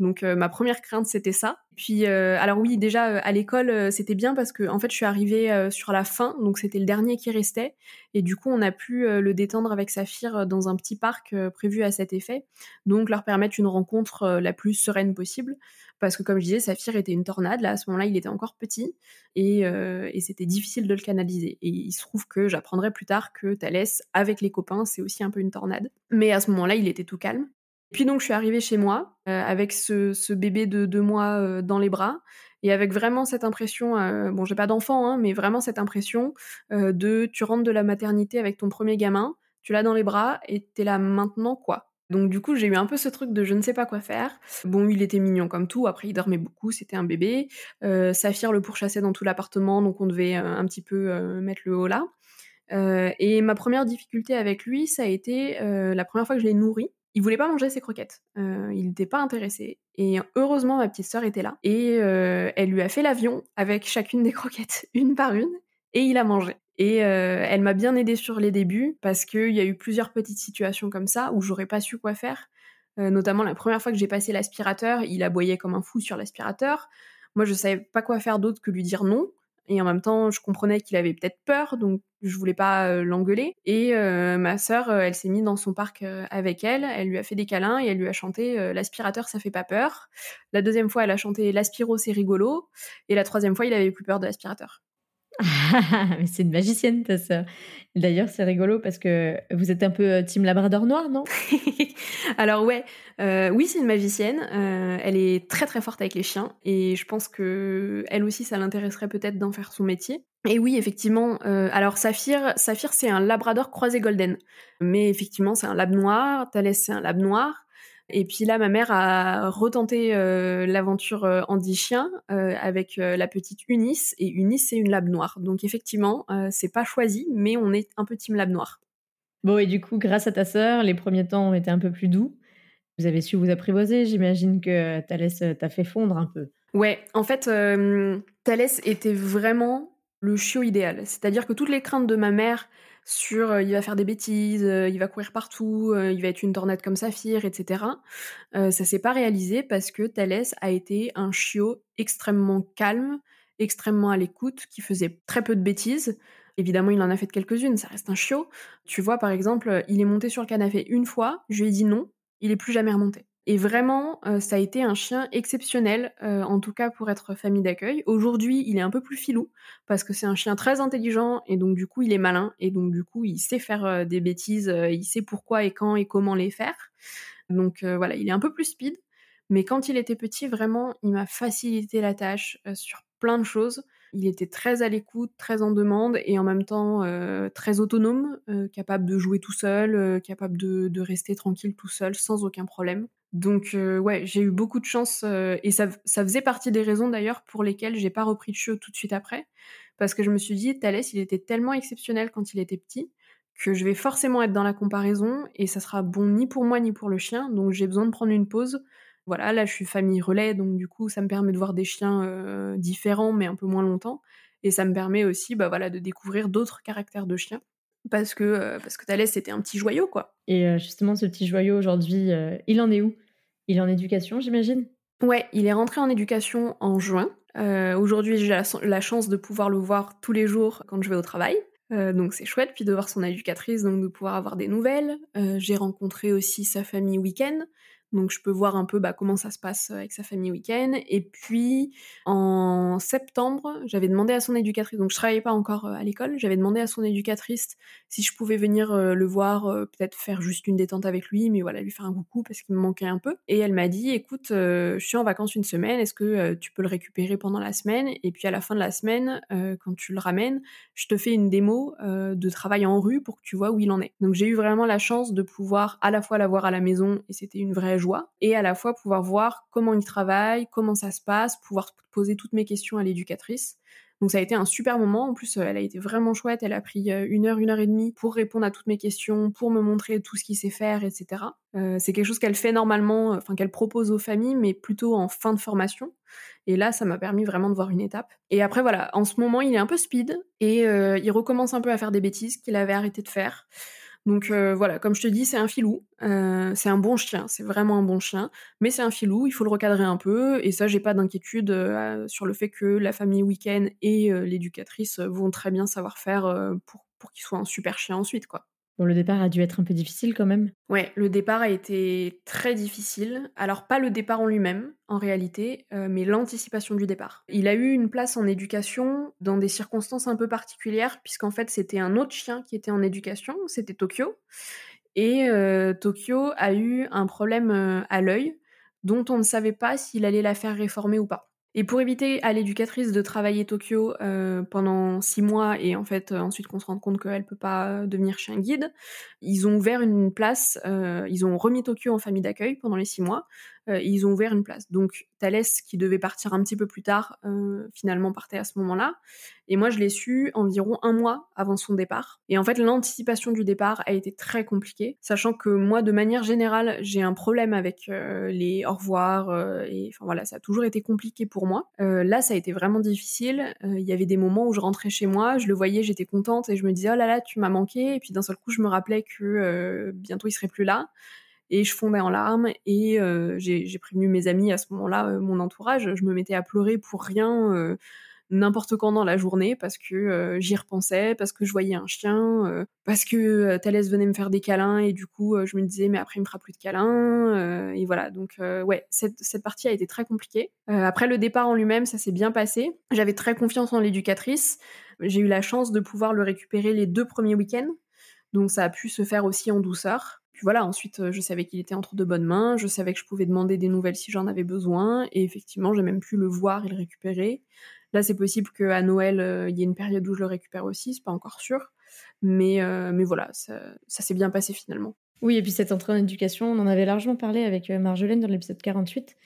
Donc euh, ma première crainte c'était ça. Puis euh, alors oui déjà euh, à l'école c'était bien parce que en fait je suis arrivée sur la fin. Donc c'était le dernier qui restait. Et du coup on a pu le détendre avec Saphir dans un petit parc prévu à cet effet. Donc leur permettre une rencontre la plus sereine possible. Parce que comme je disais Saphir était une tornade. Là à ce moment-là il était encore petit. Et, et c'était difficile de le canaliser. Et il se trouve que j'apprendrai plus tard que Thalès avec les copains c'est aussi un peu une tornade. Mais à ce moment-là il était tout calme puis donc je suis arrivée chez moi euh, avec ce, bébé de deux mois euh, dans les bras et avec vraiment cette impression, euh, bon j'ai pas d'enfant, hein, mais vraiment cette impression de tu rentres de la maternité avec ton premier gamin, tu l'as dans les bras et t'es là maintenant quoi Donc du coup, j'ai eu un peu ce truc de je ne sais pas quoi faire. Bon, il était mignon comme tout, après il dormait beaucoup, c'était un bébé. Saphir le pourchassait dans tout l'appartement, donc on devait un petit peu mettre le haut là. Et ma première difficulté avec lui, ça a été la première fois que je l'ai nourri. Il voulait pas manger ses croquettes. il n'était pas intéressé. Et heureusement, ma petite sœur était là. Et elle lui a fait l'avion avec chacune des *laughs* croquettes, une par une, et il a mangé. Et euh, elle m'a bien aidée sur les débuts parce qu'il y a eu plusieurs petites situations comme ça où j'aurais pas su quoi faire. Euh, notamment la première fois que j'ai passé l'aspirateur, il aboyait comme un fou sur l'aspirateur. Moi, je savais pas quoi faire d'autre que lui dire non. Et en même temps, je comprenais qu'il avait peut-être peur, donc je voulais pas l'engueuler. Et ma sœur, elle s'est mise dans son parc avec elle, elle lui a fait des câlins et elle lui a chanté l'aspirateur, ça fait pas peur. La deuxième fois, elle a chanté l'aspiro, c'est rigolo. Et la troisième fois, il avait plus peur de l'aspirateur. *laughs* mais c'est une magicienne, ta sœur. D'ailleurs, c'est rigolo parce que vous êtes un peu euh, team Labrador noir, non? *laughs* Alors ouais, euh, oui, c'est une magicienne. Euh, elle est très très forte avec les chiens et je pense que elle aussi, ça l'intéresserait peut-être d'en faire son métier. Et oui, effectivement. alors Saphir, Saphir, c'est un Labrador croisé golden, mais effectivement, c'est un lab noir. Thalès, c'est un lab noir. Et puis là, ma mère a retenté euh, l'aventure euh, Andy Chien euh, avec la petite Eunice. Et Eunice, c'est une lab noire. Donc effectivement, c'est pas choisi, mais on est un peu team lab noir. Bon, et du coup, grâce à ta sœur, les premiers temps ont été un peu plus doux. Vous avez su vous apprivoiser. J'imagine que Thalès t'a fait fondre un peu. Ouais, en fait, Thalès était vraiment le chiot idéal. C'est-à-dire que toutes les craintes de ma mère sur euh, il va faire des bêtises, euh, il va courir partout, euh, il va être une tornade comme Saphir, etc. ça s'est pas réalisé parce que Thalès a été un chiot extrêmement calme, extrêmement à l'écoute, qui faisait très peu de bêtises. Évidemment, il en a fait quelques-unes, ça reste un chiot. Tu vois, par exemple, il est monté sur le canapé une fois, je lui ai dit non, il est plus jamais remonté. Et vraiment, euh, ça a été un chien exceptionnel, euh, en tout cas pour être famille d'accueil. Aujourd'hui, il est un peu plus filou, parce que c'est un chien très intelligent, et donc du coup, il est malin, et donc du coup, il sait faire euh, des bêtises, il sait pourquoi et quand et comment les faire. Donc voilà, il est un peu plus speed, mais quand il était petit, vraiment, il m'a facilité la tâche sur plein de choses. Il était très à l'écoute, très en demande et en même temps très autonome, capable de jouer tout seul, capable de, de, rester tranquille tout seul sans aucun problème. Donc euh, ouais, j'ai eu beaucoup de chance euh, et ça, faisait partie des raisons d'ailleurs pour lesquelles j'ai pas repris de chiot tout de suite après, parce que je me suis dit Thalès il était tellement exceptionnel quand il était petit que je vais forcément être dans la comparaison et ça sera bon ni pour moi ni pour le chien, donc j'ai besoin de prendre une pause. Voilà, là je suis famille relais, donc du coup ça me permet de voir des chiens euh, différents mais un peu moins longtemps. Et ça me permet aussi bah voilà de découvrir d'autres caractères de chiens. Parce que parce que Thalès c'était un petit joyau quoi. Et justement ce petit joyau aujourd'hui, il en est où? Il est en éducation, j'imagine? Ouais, il est rentré en éducation en juin. Euh, aujourd'hui, j'ai la, chance de pouvoir le voir tous les jours quand je vais au travail. Euh, donc c'est chouette, puis de voir son éducatrice, donc de pouvoir avoir des nouvelles. Euh, j'ai rencontré aussi sa famille week-end, donc je peux voir un peu bah, comment ça se passe avec sa famille week-end. Et puis en septembre, j'avais demandé à son éducatrice, donc je travaillais pas encore euh, à l'école, j'avais demandé à son éducatrice si je pouvais venir euh, le voir, euh, peut-être faire juste une détente avec lui, mais voilà, lui faire un coucou parce qu'il me manquait un peu. Et elle m'a dit, écoute, je suis en vacances une semaine, est-ce que tu peux le récupérer pendant la semaine? Et puis à la fin de la semaine, quand tu le ramènes, je te fais une démo de travail en rue pour que tu vois où il en est. Donc j'ai eu vraiment la chance de pouvoir à la fois l'avoir à la maison et c'était une vraie et à la fois pouvoir voir comment il travaille, comment ça se passe, pouvoir poser toutes mes questions à l'éducatrice. Donc ça a été un super moment. En plus, euh, elle a été vraiment chouette. Elle a pris euh, une heure, une heure et demie pour répondre à toutes mes questions, pour me montrer tout ce qu'il sait faire, etc. Euh, c'est quelque chose qu'elle fait normalement, enfin qu'elle propose aux familles, mais plutôt en fin de formation. Et là, ça m'a permis vraiment de voir une étape. Et après, voilà, en ce moment, il est un peu speed et il recommence un peu à faire des bêtises qu'il avait arrêté de faire. Donc euh, voilà, comme je te dis, c'est un filou. Euh, c'est un bon chien, c'est vraiment un bon chien. Mais c'est un filou, il faut le recadrer un peu. Et ça, j'ai pas d'inquiétude euh, sur le fait que la famille week-end et l'éducatrice vont très bien savoir faire pour, pour qu'il soit un super chien ensuite, quoi. Bon, le départ a dû être un peu difficile quand même. Ouais, le départ a été très difficile. Alors pas le départ en lui-même, en réalité, euh, mais l'anticipation du départ. Il a eu une place en éducation dans des circonstances un peu particulières, puisqu'en fait c'était un autre chien qui était en éducation, c'était Tokyo. Et euh, Tokyo a eu un problème euh, à l'œil dont on ne savait pas s'il allait la faire réformer ou pas. Et pour éviter à l'éducatrice de travailler Tokyo euh, pendant six mois et en fait euh, ensuite qu'on se rende compte qu'elle peut pas devenir chien guide, ils ont ouvert une place, euh, ils ont remis Tokyo en famille d'accueil pendant les six mois euh, ils ont ouvert une place. Donc Thalès, qui devait partir un petit peu plus tard, euh, finalement partait à ce moment-là. Et moi, je l'ai su environ un mois avant son départ. Et en fait, l'anticipation du départ a été très compliquée, sachant que moi, de manière générale, j'ai un problème avec euh, les au revoir. et enfin voilà, ça a toujours été compliqué pour moi. là, ça a été vraiment difficile. Il y avait des moments où je rentrais chez moi, je le voyais, j'étais contente et je me disais oh là là, tu m'as manqué. Et puis d'un seul coup, je me rappelais que bientôt il serait plus là et je fondais en larmes et euh, j'ai prévenu mes amis à ce moment-là, euh, mon entourage, je me mettais à pleurer pour rien euh, n'importe quand dans la journée parce que j'y repensais, parce que je voyais un chien, parce que Thalès venait me faire des câlins et du coup je me disais mais après il me fera plus de câlins et voilà donc ouais cette, cette, partie a été très compliquée. après le départ en lui-même ça s'est bien passé. J'avais très confiance en l'éducatrice. J'ai eu la chance de pouvoir le récupérer les deux premiers week-ends donc ça a pu se faire aussi en douceur. Puis voilà, ensuite, euh, je savais qu'il était entre de bonnes mains, je savais que je pouvais demander des nouvelles si j'en avais besoin, et effectivement, j'ai même pu le voir et le récupérer. Là, c'est possible qu'à Noël, euh, il y ait une période où je le récupère aussi, c'est pas encore sûr. Mais, euh, mais voilà, ça, s'est bien passé finalement. Oui, et puis cette entrée en éducation, on en avait largement parlé avec Marjolaine dans l'épisode 48,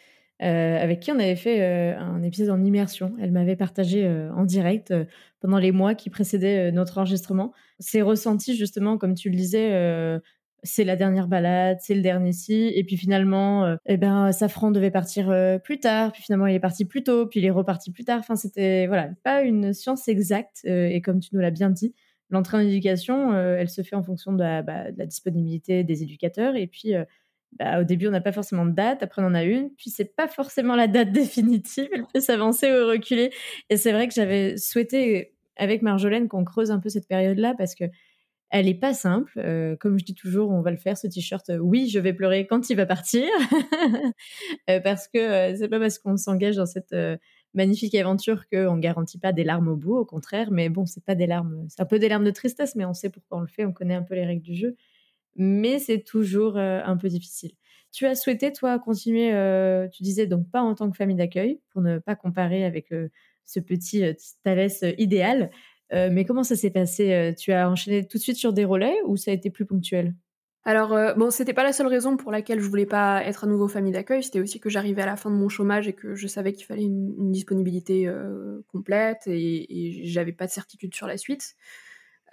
avec qui on avait fait un épisode en immersion. Elle m'avait partagé en direct pendant les mois qui précédaient notre enregistrement ses ressentis, justement, comme tu le disais c'est la dernière balade, c'est le dernier si, et puis finalement, euh, eh ben, Safran devait partir euh, plus tard, puis finalement il est parti plus tôt, puis il est reparti plus tard. Enfin, c'était voilà, pas une science exacte, euh, et comme tu nous l'as bien dit, l'entrée en éducation, elle se fait en fonction de la, bah, disponibilité des éducateurs, et puis bah, au début on n'a pas forcément de date, après on en a une, puis c'est pas forcément la date *laughs* définitive, elle peut s'avancer ou reculer. Et c'est vrai que j'avais souhaité avec Marjolaine qu'on creuse un peu cette période-là parce que elle est pas simple. Euh, comme je dis toujours, on va le faire ce t-shirt. Euh, oui, je vais pleurer quand il va partir, *laughs* euh, parce que c'est pas parce qu'on s'engage dans cette magnifique aventure qu'on garantit pas des larmes au bout. Au contraire, mais bon, c'est pas des larmes. C'est un peu des larmes de tristesse, mais on sait pourquoi on le fait. On connaît un peu les règles du jeu, mais c'est toujours un peu difficile. Tu as souhaité toi continuer. tu disais donc pas en tant que famille d'accueil pour ne pas comparer avec ce petit Thalès idéal. Euh, mais comment ça s'est passé euh, Tu as enchaîné tout de suite sur des relais ou ça a été plus ponctuel? Alors, euh, bon, c'était pas la seule raison pour laquelle je voulais pas être à nouveau famille d'accueil, c'était aussi que j'arrivais à la fin de mon chômage et que je savais qu'il fallait une, disponibilité complète et, j'avais pas de certitude sur la suite.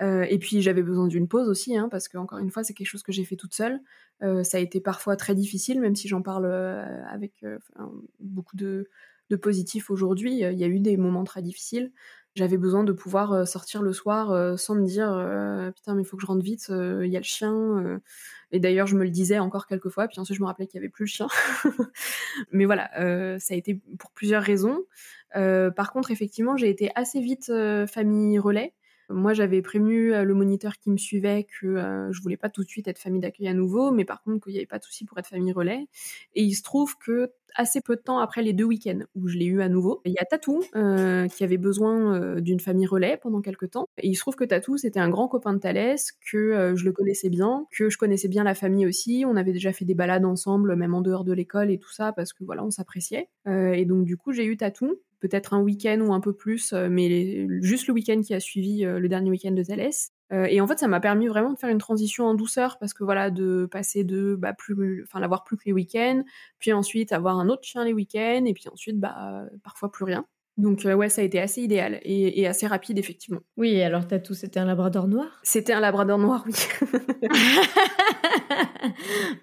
et puis j'avais besoin d'une pause aussi, hein, parce que encore une fois, c'est quelque chose que j'ai fait toute seule. ça a été parfois très difficile, même si j'en parle avec beaucoup de, de positifs aujourd'hui. Il y a eu des moments très difficiles j'avais besoin de pouvoir euh, sortir le soir euh, sans me dire euh, putain mais il faut que je rentre vite il y a le chien et d'ailleurs je me le disais encore quelques fois puis ensuite je me rappelais qu'il y avait plus le chien. *laughs* Mais voilà ça a été pour plusieurs raisons. Par contre effectivement j'ai été assez vite famille relais moi, j'avais prévenu le moniteur qui me suivait que je voulais pas tout de suite être famille d'accueil à nouveau, mais par contre qu'il n'y avait pas de souci pour être famille relais. Et il se trouve que assez peu de temps après les deux week-ends où je l'ai eu à nouveau, il y a Tatou qui avait besoin d'une famille relais pendant quelques temps. Et il se trouve que Tatou, c'était un grand copain de Thalès, que je le connaissais bien, que je connaissais bien la famille aussi. On avait déjà fait des balades ensemble, même en dehors de l'école et tout ça, parce que voilà, on s'appréciait. et donc du coup, j'ai eu Tatou peut-être un week-end ou un peu plus, euh, mais juste le week-end qui a suivi euh, le dernier week-end de Thalès. Euh, et en fait, ça m'a permis vraiment de faire une transition en douceur parce que voilà, de passer de bah, plus, enfin, l'avoir plus que les week-ends, puis ensuite avoir un autre chien les week-ends, et puis ensuite, bah, parfois plus rien. Donc ouais, ça a été assez idéal et, assez rapide effectivement. Oui, alors Tatou, c'était un labrador noir? C'était un labrador noir, oui. *laughs*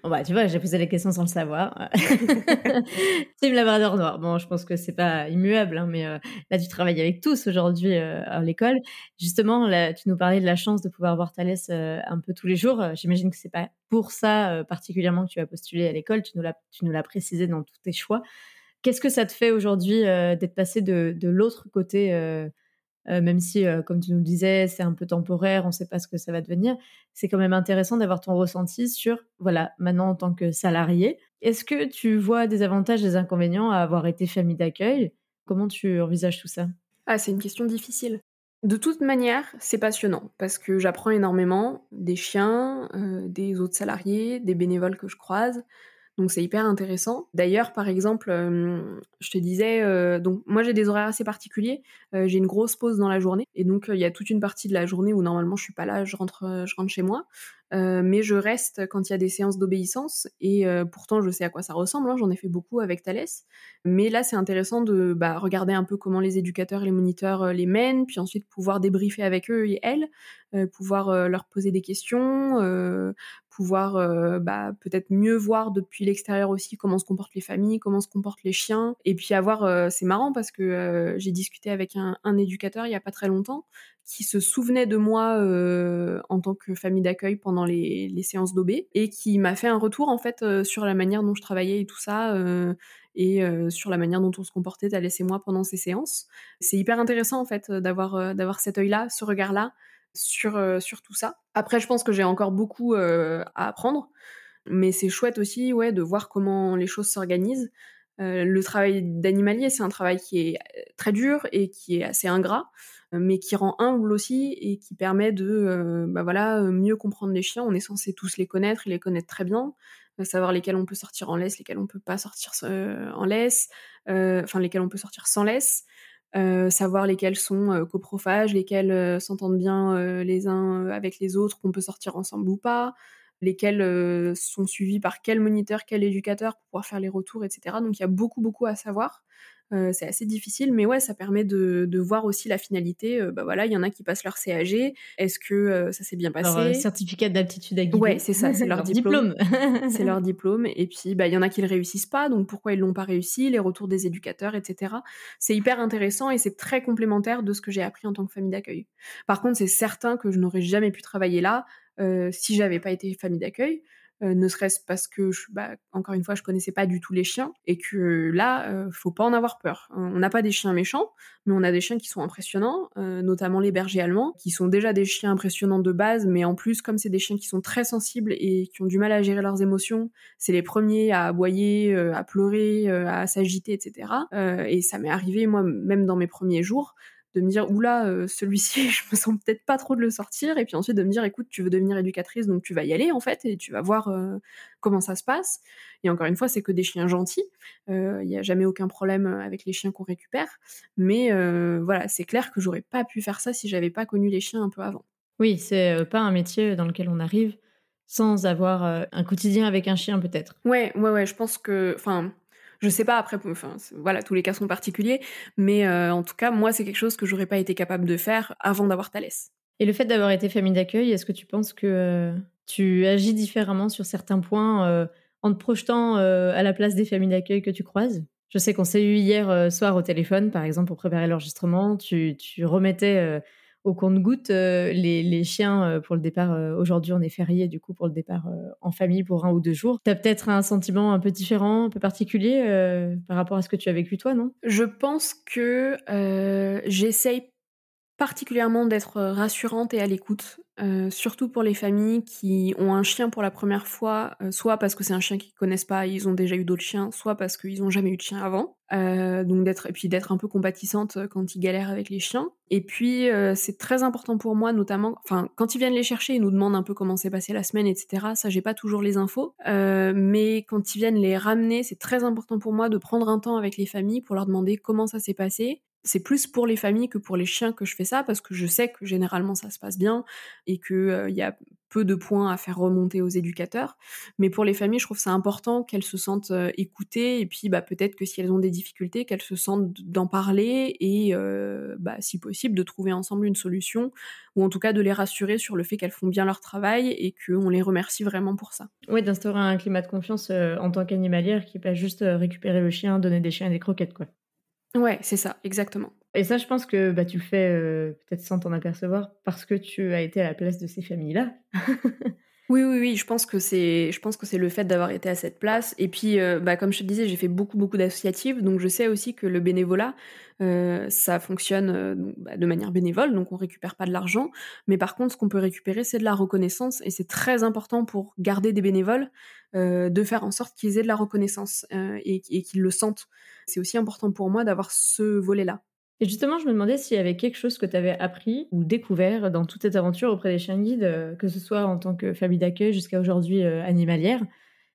bon bah tu vois, j'ai posé la question sans le savoir. *laughs* Team labrador noir. Bon, je pense que c'est pas immuable, hein, mais là tu travailles avec tous aujourd'hui à l'école. Justement, là, tu nous parlais de la chance de pouvoir voir Thalès un peu tous les jours. J'imagine que c'est pas pour ça particulièrement que tu as postulé à l'école. Tu nous l'as précisé dans tous tes choix. Qu'est-ce que ça te fait aujourd'hui euh, d'être passé de, l'autre côté, euh, euh, même si, comme tu nous le disais, c'est un peu temporaire, on ne sait pas ce que ça va devenir. C'est quand même intéressant d'avoir ton ressenti sur, voilà, maintenant en tant que salarié. Est-ce que tu vois des avantages, des inconvénients à avoir été famille d'accueil? Comment tu envisages tout ça? Ah, c'est une question difficile. De toute manière, c'est passionnant parce que j'apprends énormément des chiens, des autres salariés, des bénévoles que je croise. Donc c'est hyper intéressant. D'ailleurs, par exemple, je te disais, donc moi j'ai des horaires assez particuliers. j'ai une grosse pause dans la journée et donc il y a toute une partie de la journée où normalement je suis pas là, je rentre, je rentre chez moi. mais je reste quand il y a des séances d'obéissance et pourtant je sais à quoi ça ressemble. Hein, j'en ai fait beaucoup avec Thalès. Mais là c'est intéressant de bah, regarder un peu comment les éducateurs les moniteurs les mènent, puis ensuite pouvoir débriefer avec eux et elles, pouvoir leur poser des questions, pouvoir euh, bah, peut-être mieux voir depuis l'extérieur aussi comment se comportent les familles, comment se comportent les chiens. Et puis avoir, euh, c'est marrant parce que euh, j'ai discuté avec un, éducateur il y a pas très longtemps qui se souvenait de moi en tant que famille d'accueil pendant les, séances d'OB et qui m'a fait un retour en fait sur la manière dont je travaillais et tout ça et sur la manière dont on se comportait, t'as laissé moi pendant ces séances. C'est hyper intéressant en fait d'avoir d'avoir cet œil-là, ce regard-là sur, sur tout ça. Après, je pense que j'ai encore beaucoup à apprendre, mais c'est chouette aussi ouais, de voir comment les choses s'organisent. le travail d'animalier, c'est un travail qui est très dur et qui est assez ingrat, mais qui rend humble aussi et qui permet de bah voilà, mieux comprendre les chiens. On est censé tous les connaître et les connaître très bien, savoir lesquels on peut sortir en laisse, lesquels on peut pas sortir en laisse, enfin lesquels on peut sortir sans laisse. Euh, savoir lesquels sont euh, coprophages, lesquels euh, s'entendent bien les uns avec les autres, qu'on peut sortir ensemble ou pas, lesquels sont suivis par quel moniteur, quel éducateur pour pouvoir faire les retours, etc. Donc il y a beaucoup, beaucoup à savoir. Euh, c'est assez difficile, mais ouais, ça permet de, voir aussi la finalité. Euh, bah voilà, il y en a qui passent leur CAG. Est-ce que euh, ça s'est bien passé? Leur certificat d'aptitude à guider. Ouais, c'est ça, c'est *laughs* leur, diplôme. *laughs* c'est leur *laughs* diplôme. Et puis, bah, il y en a qui le réussissent pas. Donc, pourquoi ils l'ont pas réussi Les retours des éducateurs, etc. C'est hyper intéressant et c'est très complémentaire de ce que j'ai appris en tant que famille d'accueil. Par contre, c'est certain que je n'aurais jamais pu travailler là si j'avais pas été famille d'accueil. Euh, ne serait-ce parce que, je, bah, encore une fois, je connaissais pas du tout les chiens et que là, euh, faut pas en avoir peur. On n'a pas des chiens méchants, mais on a des chiens qui sont impressionnants, euh, notamment les bergers allemands, qui sont déjà des chiens impressionnants de base, mais en plus, comme c'est des chiens qui sont très sensibles et qui ont du mal à gérer leurs émotions, c'est les premiers à aboyer, à pleurer, à s'agiter, etc. et ça m'est arrivé moi même dans mes premiers jours de me dire oula euh, celui-ci *laughs* je me sens peut-être pas trop de le sortir. Et puis ensuite de me dire écoute tu veux devenir éducatrice donc tu vas y aller en fait et tu vas voir euh, comment ça se passe. Et encore une fois c'est que des chiens gentils. Euh, il n'y a jamais aucun problème avec les chiens qu'on récupère. Mais voilà c'est clair que j'aurais pas pu faire ça si j'avais pas connu les chiens un peu avant. Oui c'est pas un métier dans lequel on arrive sans avoir un quotidien avec un chien peut-être. Ouais ouais ouais je pense que enfin je sais pas après, enfin voilà, tous les cas sont particuliers, mais euh, en tout cas moi c'est quelque chose que j'aurais pas été capable de faire avant d'avoir Thalès. Et le fait d'avoir été famille d'accueil, est-ce que tu penses que euh, tu agis différemment sur certains points euh, en te projetant à la place des familles d'accueil que tu croises? Je sais qu'on s'est eu hier soir au téléphone, par exemple, pour préparer l'enregistrement. Tu, tu remettais au compte-goutte euh, les, chiens euh, pour le départ. Euh, aujourd'hui, on est férié, du coup, pour le départ en famille pour un ou deux jours. Tu as peut-être un sentiment un peu différent, un peu particulier par rapport à ce que tu as vécu toi, non? Je pense que j'essaye particulièrement d'être rassurante et à l'écoute, surtout pour les familles qui ont un chien pour la première fois, soit parce que c'est un chien qu'ils connaissent pas, ils ont déjà eu d'autres chiens, soit parce qu'ils ont jamais eu de chien avant. donc d'être et puis d'être un peu compatissante quand ils galèrent avec les chiens. Et puis c'est très important pour moi, notamment, enfin quand ils viennent les chercher, ils nous demandent un peu comment s'est passée la semaine, etc. Ça j'ai pas toujours les infos, mais quand ils viennent les ramener, c'est très important pour moi de prendre un temps avec les familles pour leur demander comment ça s'est passé, c'est plus pour les familles que pour les chiens que je fais ça parce que je sais que généralement ça se passe bien et qu'il euh, y a peu de points à faire remonter aux éducateurs. Mais pour les familles, je trouve ça important qu'elles se sentent euh, écoutées et puis bah, peut-être que si elles ont des difficultés, qu'elles se sentent d'en parler et euh, bah, si possible de trouver ensemble une solution ou en tout cas de les rassurer sur le fait qu'elles font bien leur travail et qu'on les remercie vraiment pour ça. Oui, d'instaurer un climat de confiance en tant qu'animalière qui pas juste récupérer le chien, donner des chiens et des croquettes quoi. Ouais, c'est ça, exactement. Et ça, je pense que bah, tu le fais euh, peut-être sans t'en apercevoir parce que tu as été à la place de ces familles-là. *laughs* oui, oui, oui, je pense que c'est, je pense que c'est le fait d'avoir été à cette place. Et puis, euh, bah, comme je te disais, j'ai fait beaucoup, beaucoup d'associatives, donc je sais aussi que le bénévolat, euh, ça fonctionne bah, de manière bénévole, donc on récupère pas de l'argent. Mais par contre, ce qu'on peut récupérer, c'est de la reconnaissance, et c'est très important pour garder des bénévoles de faire en sorte qu'ils aient de la reconnaissance et, et qu'ils le sentent. C'est aussi important pour moi d'avoir ce volet-là. Et justement, je me demandais s'il y avait quelque chose que tu avais appris ou découvert dans toute cette aventure auprès des chiens guides, euh, que ce soit en tant que famille d'accueil jusqu'à aujourd'hui euh, animalière,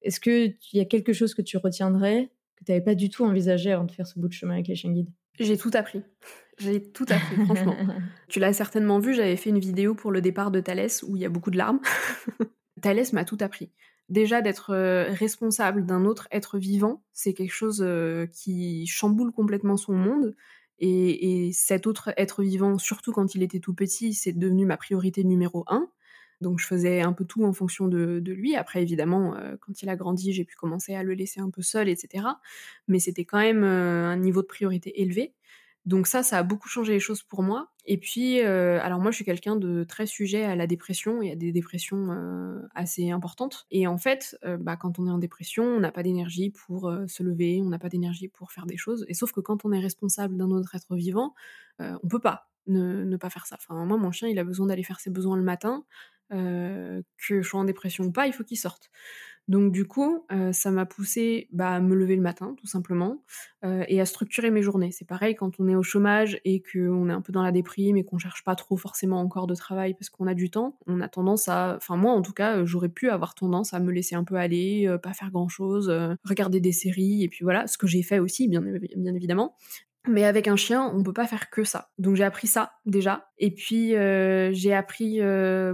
Est-ce qu'il y a quelque chose que tu retiendrais que tu n'avais pas du tout envisagé avant de faire ce bout de chemin avec les chiens guides J'ai tout appris. J'ai tout appris, franchement. *laughs* tu l'as certainement vu, j'avais fait une vidéo pour le départ de Thalès où il y a beaucoup de larmes. *laughs* Thalès m'a tout appris. Déjà d'être euh, responsable d'un autre être vivant, c'est quelque chose qui chamboule complètement son monde. Et, et, cet autre être vivant, surtout quand il était tout petit, c'est devenu ma priorité numéro un. Donc je faisais un peu tout en fonction de, de lui. Après, évidemment, euh, quand il a grandi, j'ai pu commencer à le laisser un peu seul, etc. Mais c'était quand même euh, un niveau de priorité élevé. Donc ça, ça a beaucoup changé les choses pour moi. Et puis, euh, alors moi, je suis quelqu'un de très sujet à la dépression et à des dépressions euh, assez importantes. Et en fait, euh, bah, quand on est en dépression, on n'a pas d'énergie pour se lever, on n'a pas d'énergie pour faire des choses. Et sauf que quand on est responsable d'un autre être vivant, on peut pas ne, ne, pas faire ça. Enfin, moi, mon chien, il a besoin d'aller faire ses besoins le matin. que je sois en dépression ou pas, il faut qu'il sorte. Donc du coup, euh, ça m'a poussé bah, à me lever le matin, tout simplement, euh, et à structurer mes journées. C'est pareil quand on est au chômage et qu'on est un peu dans la déprime et qu'on cherche pas trop forcément encore de travail parce qu'on a du temps, on a tendance à, enfin moi en tout cas, j'aurais pu avoir tendance à me laisser un peu aller, euh, pas faire grand chose, regarder des séries et puis voilà, ce que j'ai fait aussi, bien, bien évidemment. Mais avec un chien, on peut pas faire que ça. Donc j'ai appris ça déjà. Et puis j'ai appris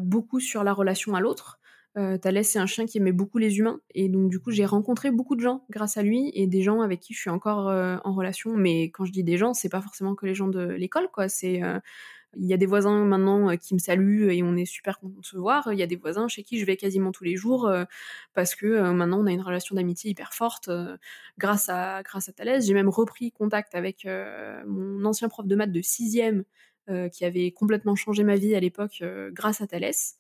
beaucoup sur la relation à l'autre. Euh, Thalès, c'est un chien qui aimait beaucoup les humains. Et donc, du coup, j'ai rencontré beaucoup de gens grâce à lui et des gens avec qui je suis encore euh, en relation. Mais quand je dis des gens, c'est pas forcément que les gens de l'école, quoi. C'est. Euh, il y a des voisins maintenant qui me saluent et on est super contents de se voir. Il y a des voisins chez qui je vais quasiment tous les jours parce que maintenant on a une relation d'amitié hyper forte grâce à grâce à Thalès. J'ai même repris contact avec mon ancien prof de maths de sixième qui avait complètement changé ma vie à l'époque grâce à Thalès.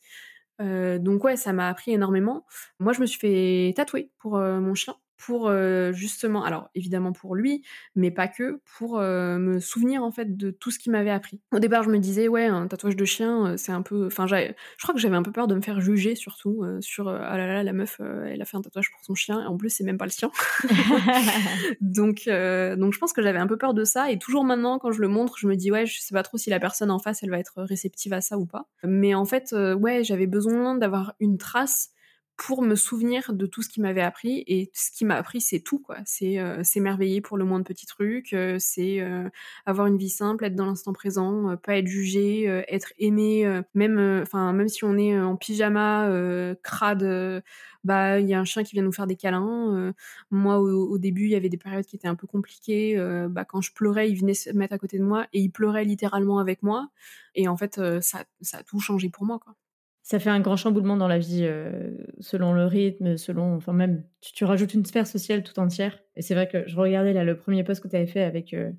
Euh, donc ouais, ça m'a appris énormément. Moi, je me suis fait tatouer pour euh, mon chien pour euh, justement, alors évidemment pour lui, mais pas que, pour euh, me souvenir en fait de tout ce qu'il m'avait appris. Au départ, je me disais ouais, un tatouage de chien, c'est un peu, enfin, je crois que j'avais un peu peur de me faire juger surtout sur ah là là, la meuf, elle a fait un tatouage pour son chien, et en plus c'est même pas le sien. *laughs* *laughs* donc donc je pense que j'avais un peu peur de ça, et toujours maintenant quand je le montre, je me dis ouais, je sais pas trop si la personne en face elle va être réceptive à ça ou pas. Mais en fait, ouais, j'avais besoin d'avoir une trace pour me souvenir de tout ce qui m'avait appris. Et ce qui m'a appris c'est tout quoi. C'est euh, s'émerveiller pour le moins de petits trucs euh, c'est euh, avoir une vie simple être dans l'instant présent euh, pas être jugé être aimé même enfin même si on est en pyjama crade bah il y a un chien qui vient nous faire des câlins moi au, au, début il y avait des périodes qui étaient un peu compliquées bah quand je pleurais il venait se mettre à côté de moi et il pleurait littéralement avec moi. Et en fait ça ça a tout changé pour moi quoi ça fait un grand chamboulement dans la vie euh, selon le rythme, selon, enfin même, tu, rajoutes une sphère sociale tout entière. Et c'est vrai que je regardais là le premier post que tu avais fait avec euh,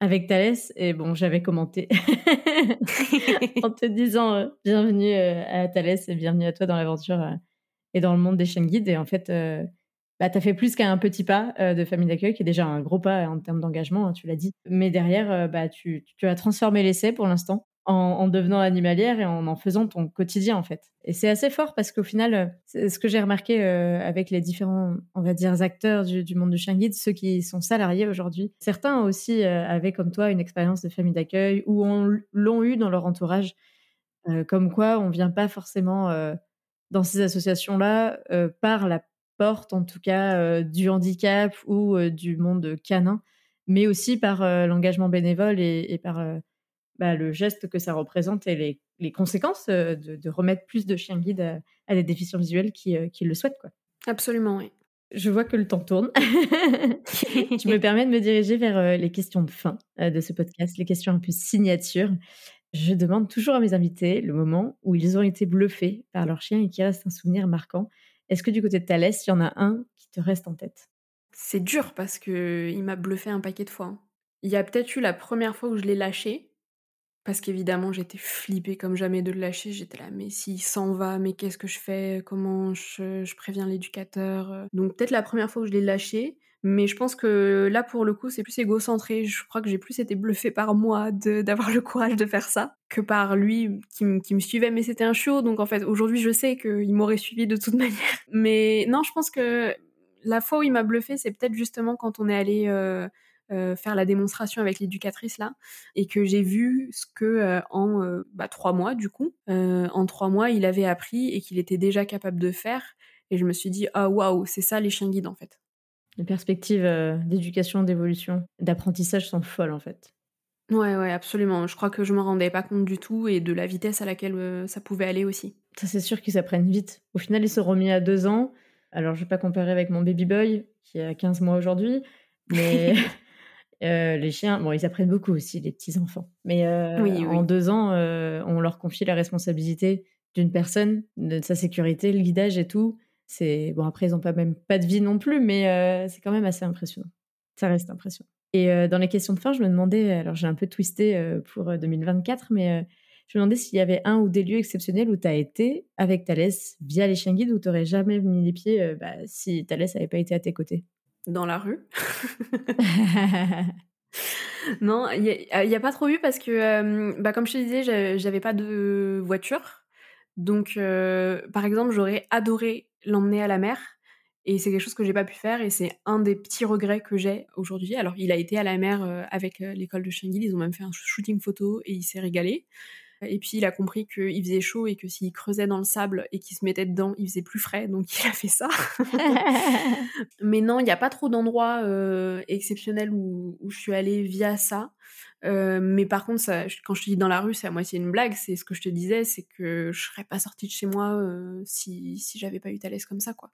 avec Thalès et bon, j'avais commenté *laughs* en te disant euh, bienvenue à Thalès et bienvenue à toi dans l'aventure et dans le monde des chaînes guides. Et en fait, bah, tu as fait plus qu'un petit pas de famille d'accueil, qui est déjà un gros pas en termes d'engagement, hein, tu l'as dit. Mais derrière, bah, tu, tu as transformé l'essai pour l'instant en, devenant animalière et en en faisant ton quotidien en fait. Et c'est assez fort parce qu'au final, ce que j'ai remarqué euh, avec les différents, on va dire, acteurs du, monde du chien guide, ceux qui sont salariés aujourd'hui, certains aussi euh, avaient comme toi une expérience de famille d'accueil ou l'ont eu dans leur entourage, euh, comme quoi on vient pas forcément dans ces associations-là par la porte, en tout cas, du handicap ou du monde canin, mais aussi par l'engagement bénévole et par bah, le geste que ça représente et les, les conséquences de, de, remettre plus de chiens guides à, des déficients visuels qui, qui, le souhaitent. Quoi. Absolument, oui. Je vois que le temps tourne. *laughs* tu me *laughs* permets de me diriger vers les questions de fin de ce podcast, les questions un peu signature. Je demande toujours à mes invités le moment où ils ont été bluffés par leur chien et qui reste un souvenir marquant. Est-ce que du côté de Thalès, il y en a un qui te reste en tête? C'est dur parce qu'il m'a bluffé un paquet de fois. Hein. Il y a peut-être eu la première fois où je l'ai lâché, parce qu'évidemment, j'étais flippée comme jamais de le lâcher. J'étais là, mais s'il s'en va, mais qu'est-ce que je fais? Comment je, je préviens l'éducateur? Donc peut-être la première fois que je l'ai lâché, mais je pense que là, pour le coup, c'est plus égocentré. Je crois que j'ai plus été bluffée par moi *laughs* d'avoir le courage de faire ça que par lui qui, qui me suivait. Mais c'était un chiot, donc en fait, aujourd'hui, je sais qu'il m'aurait suivi de toute *laughs* manière. Mais non, je pense que la fois où il m'a bluffé, c'est peut-être justement quand on est allé... Euh, euh, faire la démonstration avec l'éducatrice là, et que j'ai vu ce que euh, en euh, bah, trois mois du coup, en trois mois il avait appris et qu'il était déjà capable de faire. Et je me suis dit, ah waouh, c'est ça les chiens guides en fait. Les perspectives d'éducation, d'évolution, d'apprentissage sont folles en fait. Ouais, ouais, absolument. Je crois que je me rendais pas compte du tout et de la vitesse à laquelle ça pouvait aller aussi. Ça, c'est sûr qu'ils s'apprennent vite. Au final, ils se remis à deux ans. Alors, je vais pas comparer avec mon baby boy, qui a 15 mois aujourd'hui, mais *laughs* les chiens, bon, ils apprennent beaucoup aussi, les petits-enfants. Mais en deux ans, on leur confie la responsabilité d'une personne, de sa sécurité, le guidage et tout. C'est bon après ils ont pas même pas de vie non plus, mais c'est quand même assez impressionnant. Ça reste impressionnant. Et dans les questions de fin, je me demandais, alors j'ai un peu twisté pour 2024, mais je me demandais s'il y avait un ou des lieux exceptionnels où tu as été avec Thalès via les chiens guides où tu n'aurais jamais mis les pieds bah, si Thalès n'avait pas été à tes côtés? Dans la rue *laughs* *laughs* Non, il n'y a, pas trop eu parce que, bah, comme je te disais, j'avais pas de voiture. Donc, par exemple, j'aurais adoré l'emmener à la mer et c'est quelque chose que j'ai pas pu faire et c'est un des petits regrets que j'ai aujourd'hui. Alors, il a été à la mer euh, avec euh, l'école de Shangil, ils ont même fait un shooting photo et il s'est régalé. Et puis il a compris qu'il faisait chaud et que s'il creusait dans le sable et qu'il se mettait dedans, il faisait plus frais, donc il a fait ça. *laughs* Mais non, il n'y a pas trop d'endroits euh, exceptionnels où, je suis allée via ça. mais par contre, ça, quand je te dis dans la rue, c'est à moitié une blague. C'est ce que je te disais, c'est que je serais pas sortie de chez moi si, si j'avais pas eu Thalès comme ça, quoi.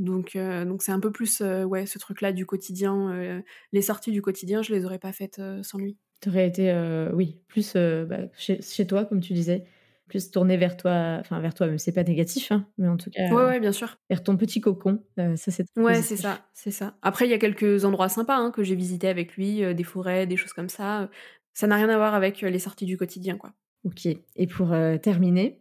Donc, donc c'est un peu plus ouais, ce truc-là du quotidien. les sorties du quotidien, je les aurais pas faites sans lui. Tu aurais été, oui, plus bah, chez, chez, toi, comme tu disais, plus tourné vers toi, enfin vers toi, mais c'est pas négatif, hein, mais en tout cas. Ouais, ouais, bien sûr. Vers ton petit cocon, ça c'est. Ouais, c'est ça, c'est ça. Après, il y a quelques endroits sympas hein, que j'ai visités avec lui, des forêts, des choses comme ça. Ça n'a rien à voir avec les sorties du quotidien, quoi. Ok. Et pour terminer,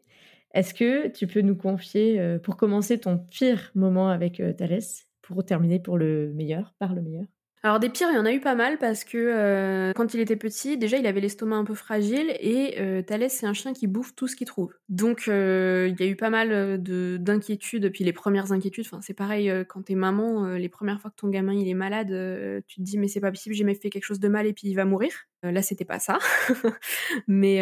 est-ce que tu peux nous confier, euh, pour commencer, ton pire moment avec euh, Thalès, pour terminer pour le meilleur, par le meilleur? Alors des pires, il y en a eu pas mal parce que euh, quand il était petit, déjà il avait l'estomac un peu fragile et euh, Thalès c'est un chien qui bouffe tout ce qu'il trouve. Donc il y a eu pas mal de d'inquiétudes, puis les premières inquiétudes, enfin c'est pareil quand t'es maman, les premières fois que ton gamin il est malade, tu te dis mais c'est pas possible, j'ai fait quelque chose de mal et puis il va mourir. là c'était pas ça, *laughs* mais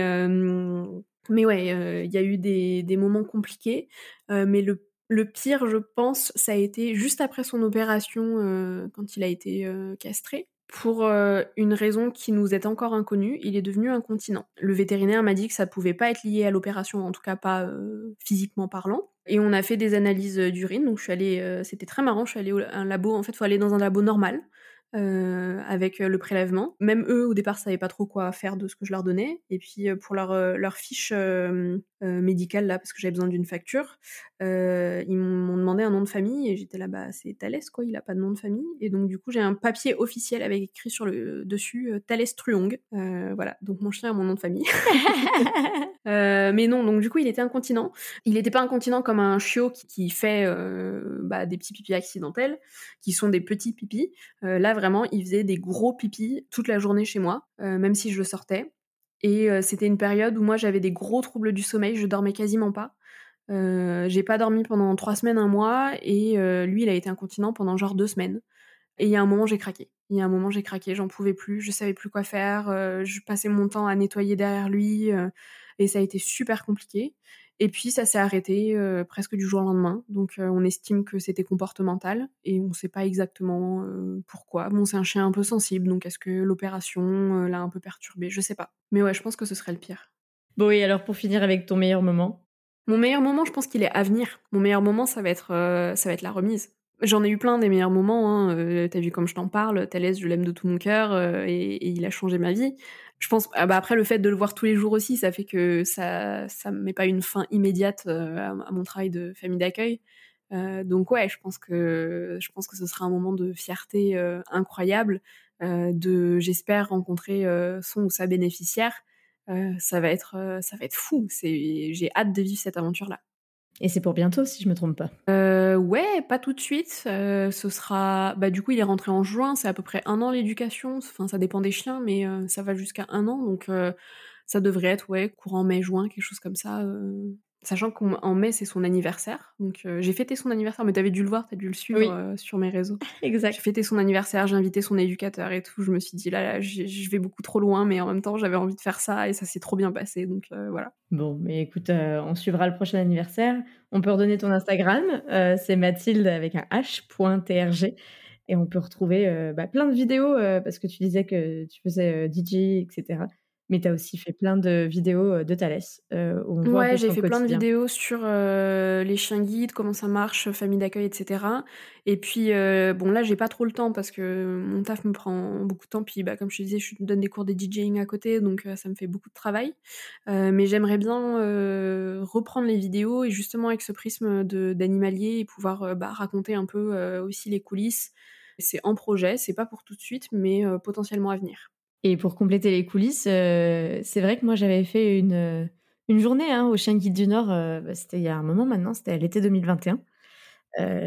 mais ouais, euh, il y a eu des, moments compliqués, euh, mais le, pire, je pense, ça a été juste après son opération, euh, quand il a été castré. Pour une raison qui nous est encore inconnue, il est devenu incontinent. Le vétérinaire m'a dit que ça pouvait pas être lié à l'opération, en tout cas pas physiquement parlant. Et on a fait des analyses d'urine, donc je suis allée, c'était très marrant, je suis allée à un labo, en fait, il faut aller dans un labo normal. Euh, avec euh, le prélèvement. Même eux, au départ, savaient pas trop quoi faire de ce que je leur donnais. Et puis, euh, pour leur, leur fiche médicale, là, parce que j'avais besoin d'une facture, ils m'ont demandé un nom de famille et j'étais là, bah, c'est Thalès, quoi, il a pas de nom de famille. Et donc, du coup, j'ai un papier officiel avec écrit sur le dessus Thalès Truong. voilà, donc mon chien a mon nom de famille. *laughs* *laughs* mais non, donc du coup, il était incontinent. Il n'était pas incontinent comme un chiot qui, fait bah, des petits pipis accidentels, qui sont des petits pipis. là, vraiment, il faisait des gros pipis toute la journée chez moi, euh, même si je le sortais. Et euh, c'était une période où moi j'avais des gros troubles du sommeil, je dormais quasiment pas. Euh, j'ai pas dormi pendant trois semaines, un mois, et lui il a été incontinent pendant genre deux semaines. Et il y a un moment j'ai craqué. Il y a un moment j'ai craqué, j'en pouvais plus, je savais plus quoi faire, je passais mon temps à nettoyer derrière lui, et ça a été super compliqué. Et puis ça s'est arrêté euh, presque du jour au lendemain. Donc euh, on estime que c'était comportemental et on ne sait pas exactement euh, pourquoi. Bon, c'est un chien un peu sensible, donc est-ce que l'opération l'a un peu perturbé? Je sais pas. Mais ouais, je pense que ce serait le pire. Bon, et alors pour finir avec ton meilleur moment? Mon meilleur moment, je pense qu'il est à venir. Mon meilleur moment, ça va être, ça va être la remise. J'en ai eu plein des meilleurs moments. Hein. T'as vu comme je t'en parle. Thalès, je l'aime de tout mon cœur et, et, il a changé ma vie je pense ah bah après le fait de le voir tous les jours aussi ça fait que ça ça met pas une fin immédiate euh, à, mon travail de famille d'accueil euh, donc ouais je pense que je pense que ce sera un moment de fierté euh, incroyable de j'espère rencontrer son ou sa bénéficiaire ça va être ça va être fou j'ai hâte de vivre cette aventure là et c'est pour bientôt, si je me trompe pas. Euh, ouais, pas tout de suite. Euh, ce sera, bah du coup, il est rentré en juin. C'est à peu près un an l'éducation. Enfin, ça dépend des chiens, mais euh, ça va jusqu'à un an. Donc, ça devrait être ouais courant mai-juin, quelque chose comme ça. Sachant qu'en mai, c'est son anniversaire. Donc, euh, j'ai fêté son anniversaire, mais t'avais dû le voir, t'as dû le suivre euh, sur mes réseaux. *laughs* exact. J'ai fêté son anniversaire, j'ai invité son éducateur et tout. Je me suis dit, là, là, je vais beaucoup trop loin, mais en même temps, j'avais envie de faire ça et ça s'est trop bien passé. Donc, euh, voilà. Bon, mais écoute, on suivra le prochain anniversaire. On peut redonner ton Instagram. c'est Mathilde avec un h.trg. Et on peut retrouver bah, plein de vidéos parce que tu disais que tu faisais DJ, etc. Mais tu as aussi fait plein de vidéos de Thalès. Euh, ouais, j'ai fait plein de vidéos sur les chiens guides, comment ça marche, famille d'accueil, etc. Et puis, bon, là, j'ai pas trop le temps parce que mon taf me prend beaucoup de temps. Puis, bah, comme je te disais, je donne des cours de DJing à côté, donc ça me fait beaucoup de travail. mais j'aimerais bien reprendre les vidéos et justement avec ce prisme d'animalier et pouvoir bah, raconter un peu aussi les coulisses. C'est en projet, c'est pas pour tout de suite, mais potentiellement à venir. Et pour compléter les coulisses, euh, c'est vrai que moi j'avais fait une, euh, une journée hein, au Chien Guide du Nord, euh, bah, c'était il y a un moment maintenant, c'était à l'été 2021.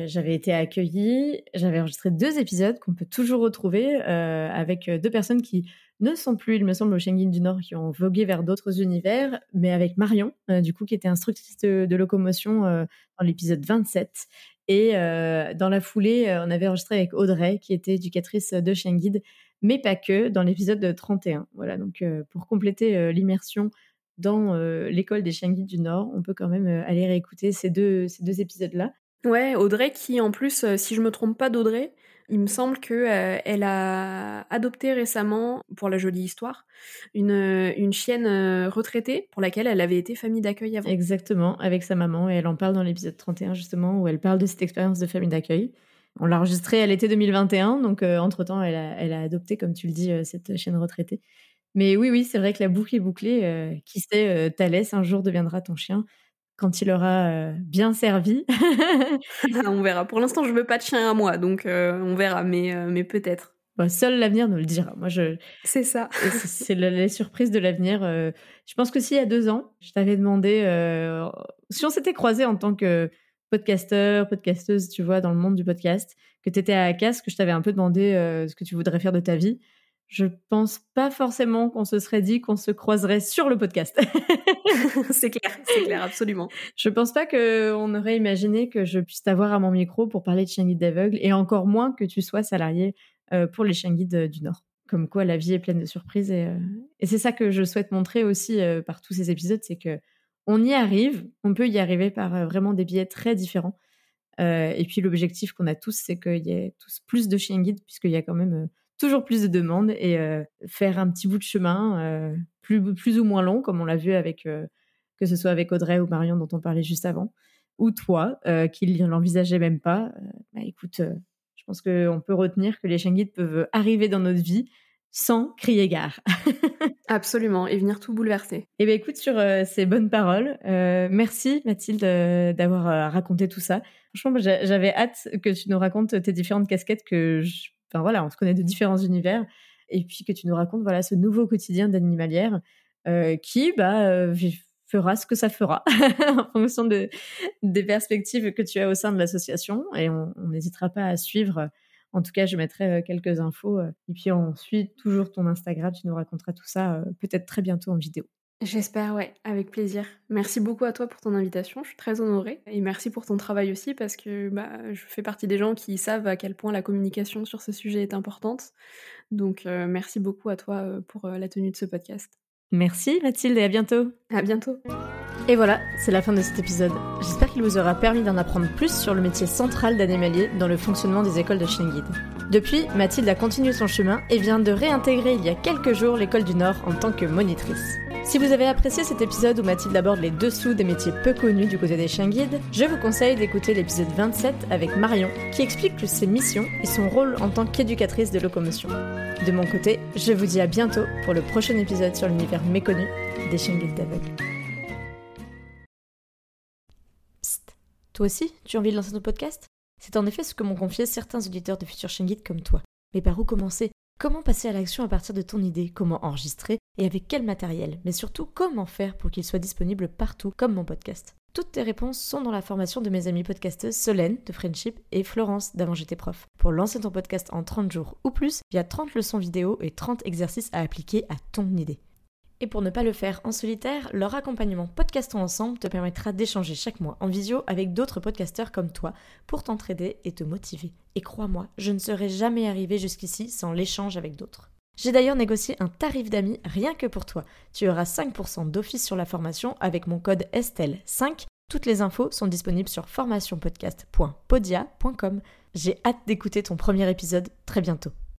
j'avais été accueillie, j'avais enregistré deux épisodes qu'on peut toujours retrouver avec deux personnes qui ne sont plus, il me semble, au Guide du Nord, qui ont vogué vers d'autres univers, mais avec Marion, du coup, qui était instructrice de, locomotion dans l'épisode 27. Et dans la foulée, on avait enregistré avec Audrey, qui était éducatrice de Chien Guide mais pas que, dans l'épisode 31. Voilà, donc euh, pour compléter euh, l'immersion dans euh, l'école des chiens guides du Nord, on peut quand même aller réécouter ces deux, ces deux épisodes-là. Ouais, Audrey qui en plus, si je me trompe pas d'Audrey, il me semble que elle a adopté récemment, pour la jolie histoire, une, une chienne retraitée pour laquelle elle avait été famille d'accueil avant. Exactement, avec sa maman, et elle en parle dans l'épisode 31 justement, où elle parle de cette expérience de famille d'accueil. On l'a enregistré à l'été 2021, donc euh, entre-temps, elle a, adopté, comme tu le dis, euh, cette chaîne retraitée. Mais oui, oui, c'est vrai que la boucle est bouclée. Euh, qui sait, Thalès, un jour deviendra ton chien quand il aura bien servi. *laughs* on verra. Pour l'instant, je veux pas de chien à moi, donc on verra, mais, mais peut-être. Bah, seul l'avenir nous le dira. Moi, je. C'est ça. c'est les surprises de l'avenir. je pense que s'il y a deux ans, je t'avais demandé si on s'était croisés en tant que podcasteur, podcasteuse, tu vois, dans le monde du podcast, que tu étais à ACAS, que je t'avais un peu demandé euh, ce que tu voudrais faire de ta vie, je pense pas forcément qu'on se serait dit qu'on se croiserait sur le podcast. *laughs* c'est clair, c'est clair, absolument. Je pense pas qu'on aurait imaginé que je puisse t'avoir à mon micro pour parler de chien guide d'aveugle et encore moins que tu sois salarié euh, pour les chiens guides du Nord. Comme quoi la vie est pleine de surprises et, euh, et c'est ça que je souhaite montrer aussi par tous ces épisodes, c'est que on y arrive, on peut y arriver par euh, vraiment des biais très différents. Euh, et puis l'objectif qu'on a tous, c'est qu'il y ait tous plus de chiens guides, puisqu'il y a quand même euh, toujours plus de demandes, et faire un petit bout de chemin, plus, plus ou moins long, comme on l'a vu avec, que ce soit avec Audrey ou Marion dont on parlait juste avant, ou toi, qui ne l'envisageait même pas. Bah, écoute, je pense qu'on peut retenir que les chiens guides peuvent arriver dans notre vie sans crier gare. *laughs* Absolument, et venir tout bouleverser. Eh bien écoute, sur euh, ces bonnes paroles, euh, merci Mathilde euh, d'avoir raconté tout ça. Franchement, j'avais hâte que tu nous racontes tes différentes casquettes que, enfin voilà, on se connaît de différents univers, et puis que tu nous racontes voilà ce nouveau quotidien d'animalière qui bah fera ce que ça fera *laughs* en fonction de, des perspectives que tu as au sein de l'association, et on n'hésitera pas à suivre en tout cas, je mettrai quelques infos. et puis, on suit toujours ton Instagram. Tu nous raconteras tout ça peut-être très bientôt en vidéo. J'espère, ouais, avec plaisir. Merci beaucoup à toi pour ton invitation, je suis très honorée. Et merci pour ton travail aussi, parce que bah, je fais partie des gens qui savent à quel point la communication sur ce sujet est importante. Donc merci beaucoup à toi pour la tenue de ce podcast. Merci Mathilde et à bientôt. À bientôt. Et voilà, c'est la fin de cet épisode. J'espère qu'il vous aura permis d'en apprendre plus sur le métier central d'animalier dans le fonctionnement des écoles de chien guide. Depuis, Mathilde a continué son chemin et vient de réintégrer il y a quelques jours l'école du Nord en tant que monitrice. Si vous avez apprécié cet épisode où Mathilde aborde les dessous des métiers peu connus du côté des chiens guides, je vous conseille d'écouter l'épisode 27 avec Marion qui explique ses missions et son rôle en tant qu'éducatrice de locomotion. De mon côté, je vous dis à bientôt pour le prochain épisode sur l'univers méconnu des chiens guides d'aveugles. Psst, toi aussi, tu as envie de lancer ton podcast? C'est en effet ce que m'ont confié certains auditeurs de futurs chiens guides comme toi. Mais par où commencer? Comment passer à l'action à partir de ton idée Comment enregistrer Et avec quel matériel Mais surtout, comment faire pour qu'il soit disponible partout, comme mon podcast toutes tes réponses sont dans la formation de mes amies podcasteuses Solène de Friendship et Florence d'Avant j'étais prof. Pour lancer ton podcast en 30 jours ou plus, il y a 30 leçons vidéo et 30 exercices à appliquer à ton idée. Et pour ne pas le faire en solitaire, leur accompagnement Podcastons Ensemble te permettra d'échanger chaque mois en visio avec d'autres podcasteurs comme toi pour t'entraider et te motiver. Et crois-moi, je ne serais jamais arrivé jusqu'ici sans l'échange avec d'autres. J'ai d'ailleurs négocié un tarif d'amis rien que pour toi. Tu auras 5% d'office sur la formation avec mon code Estelle5. Toutes les infos sont disponibles sur formationpodcast.podia.com. J'ai hâte d'écouter ton premier épisode très bientôt.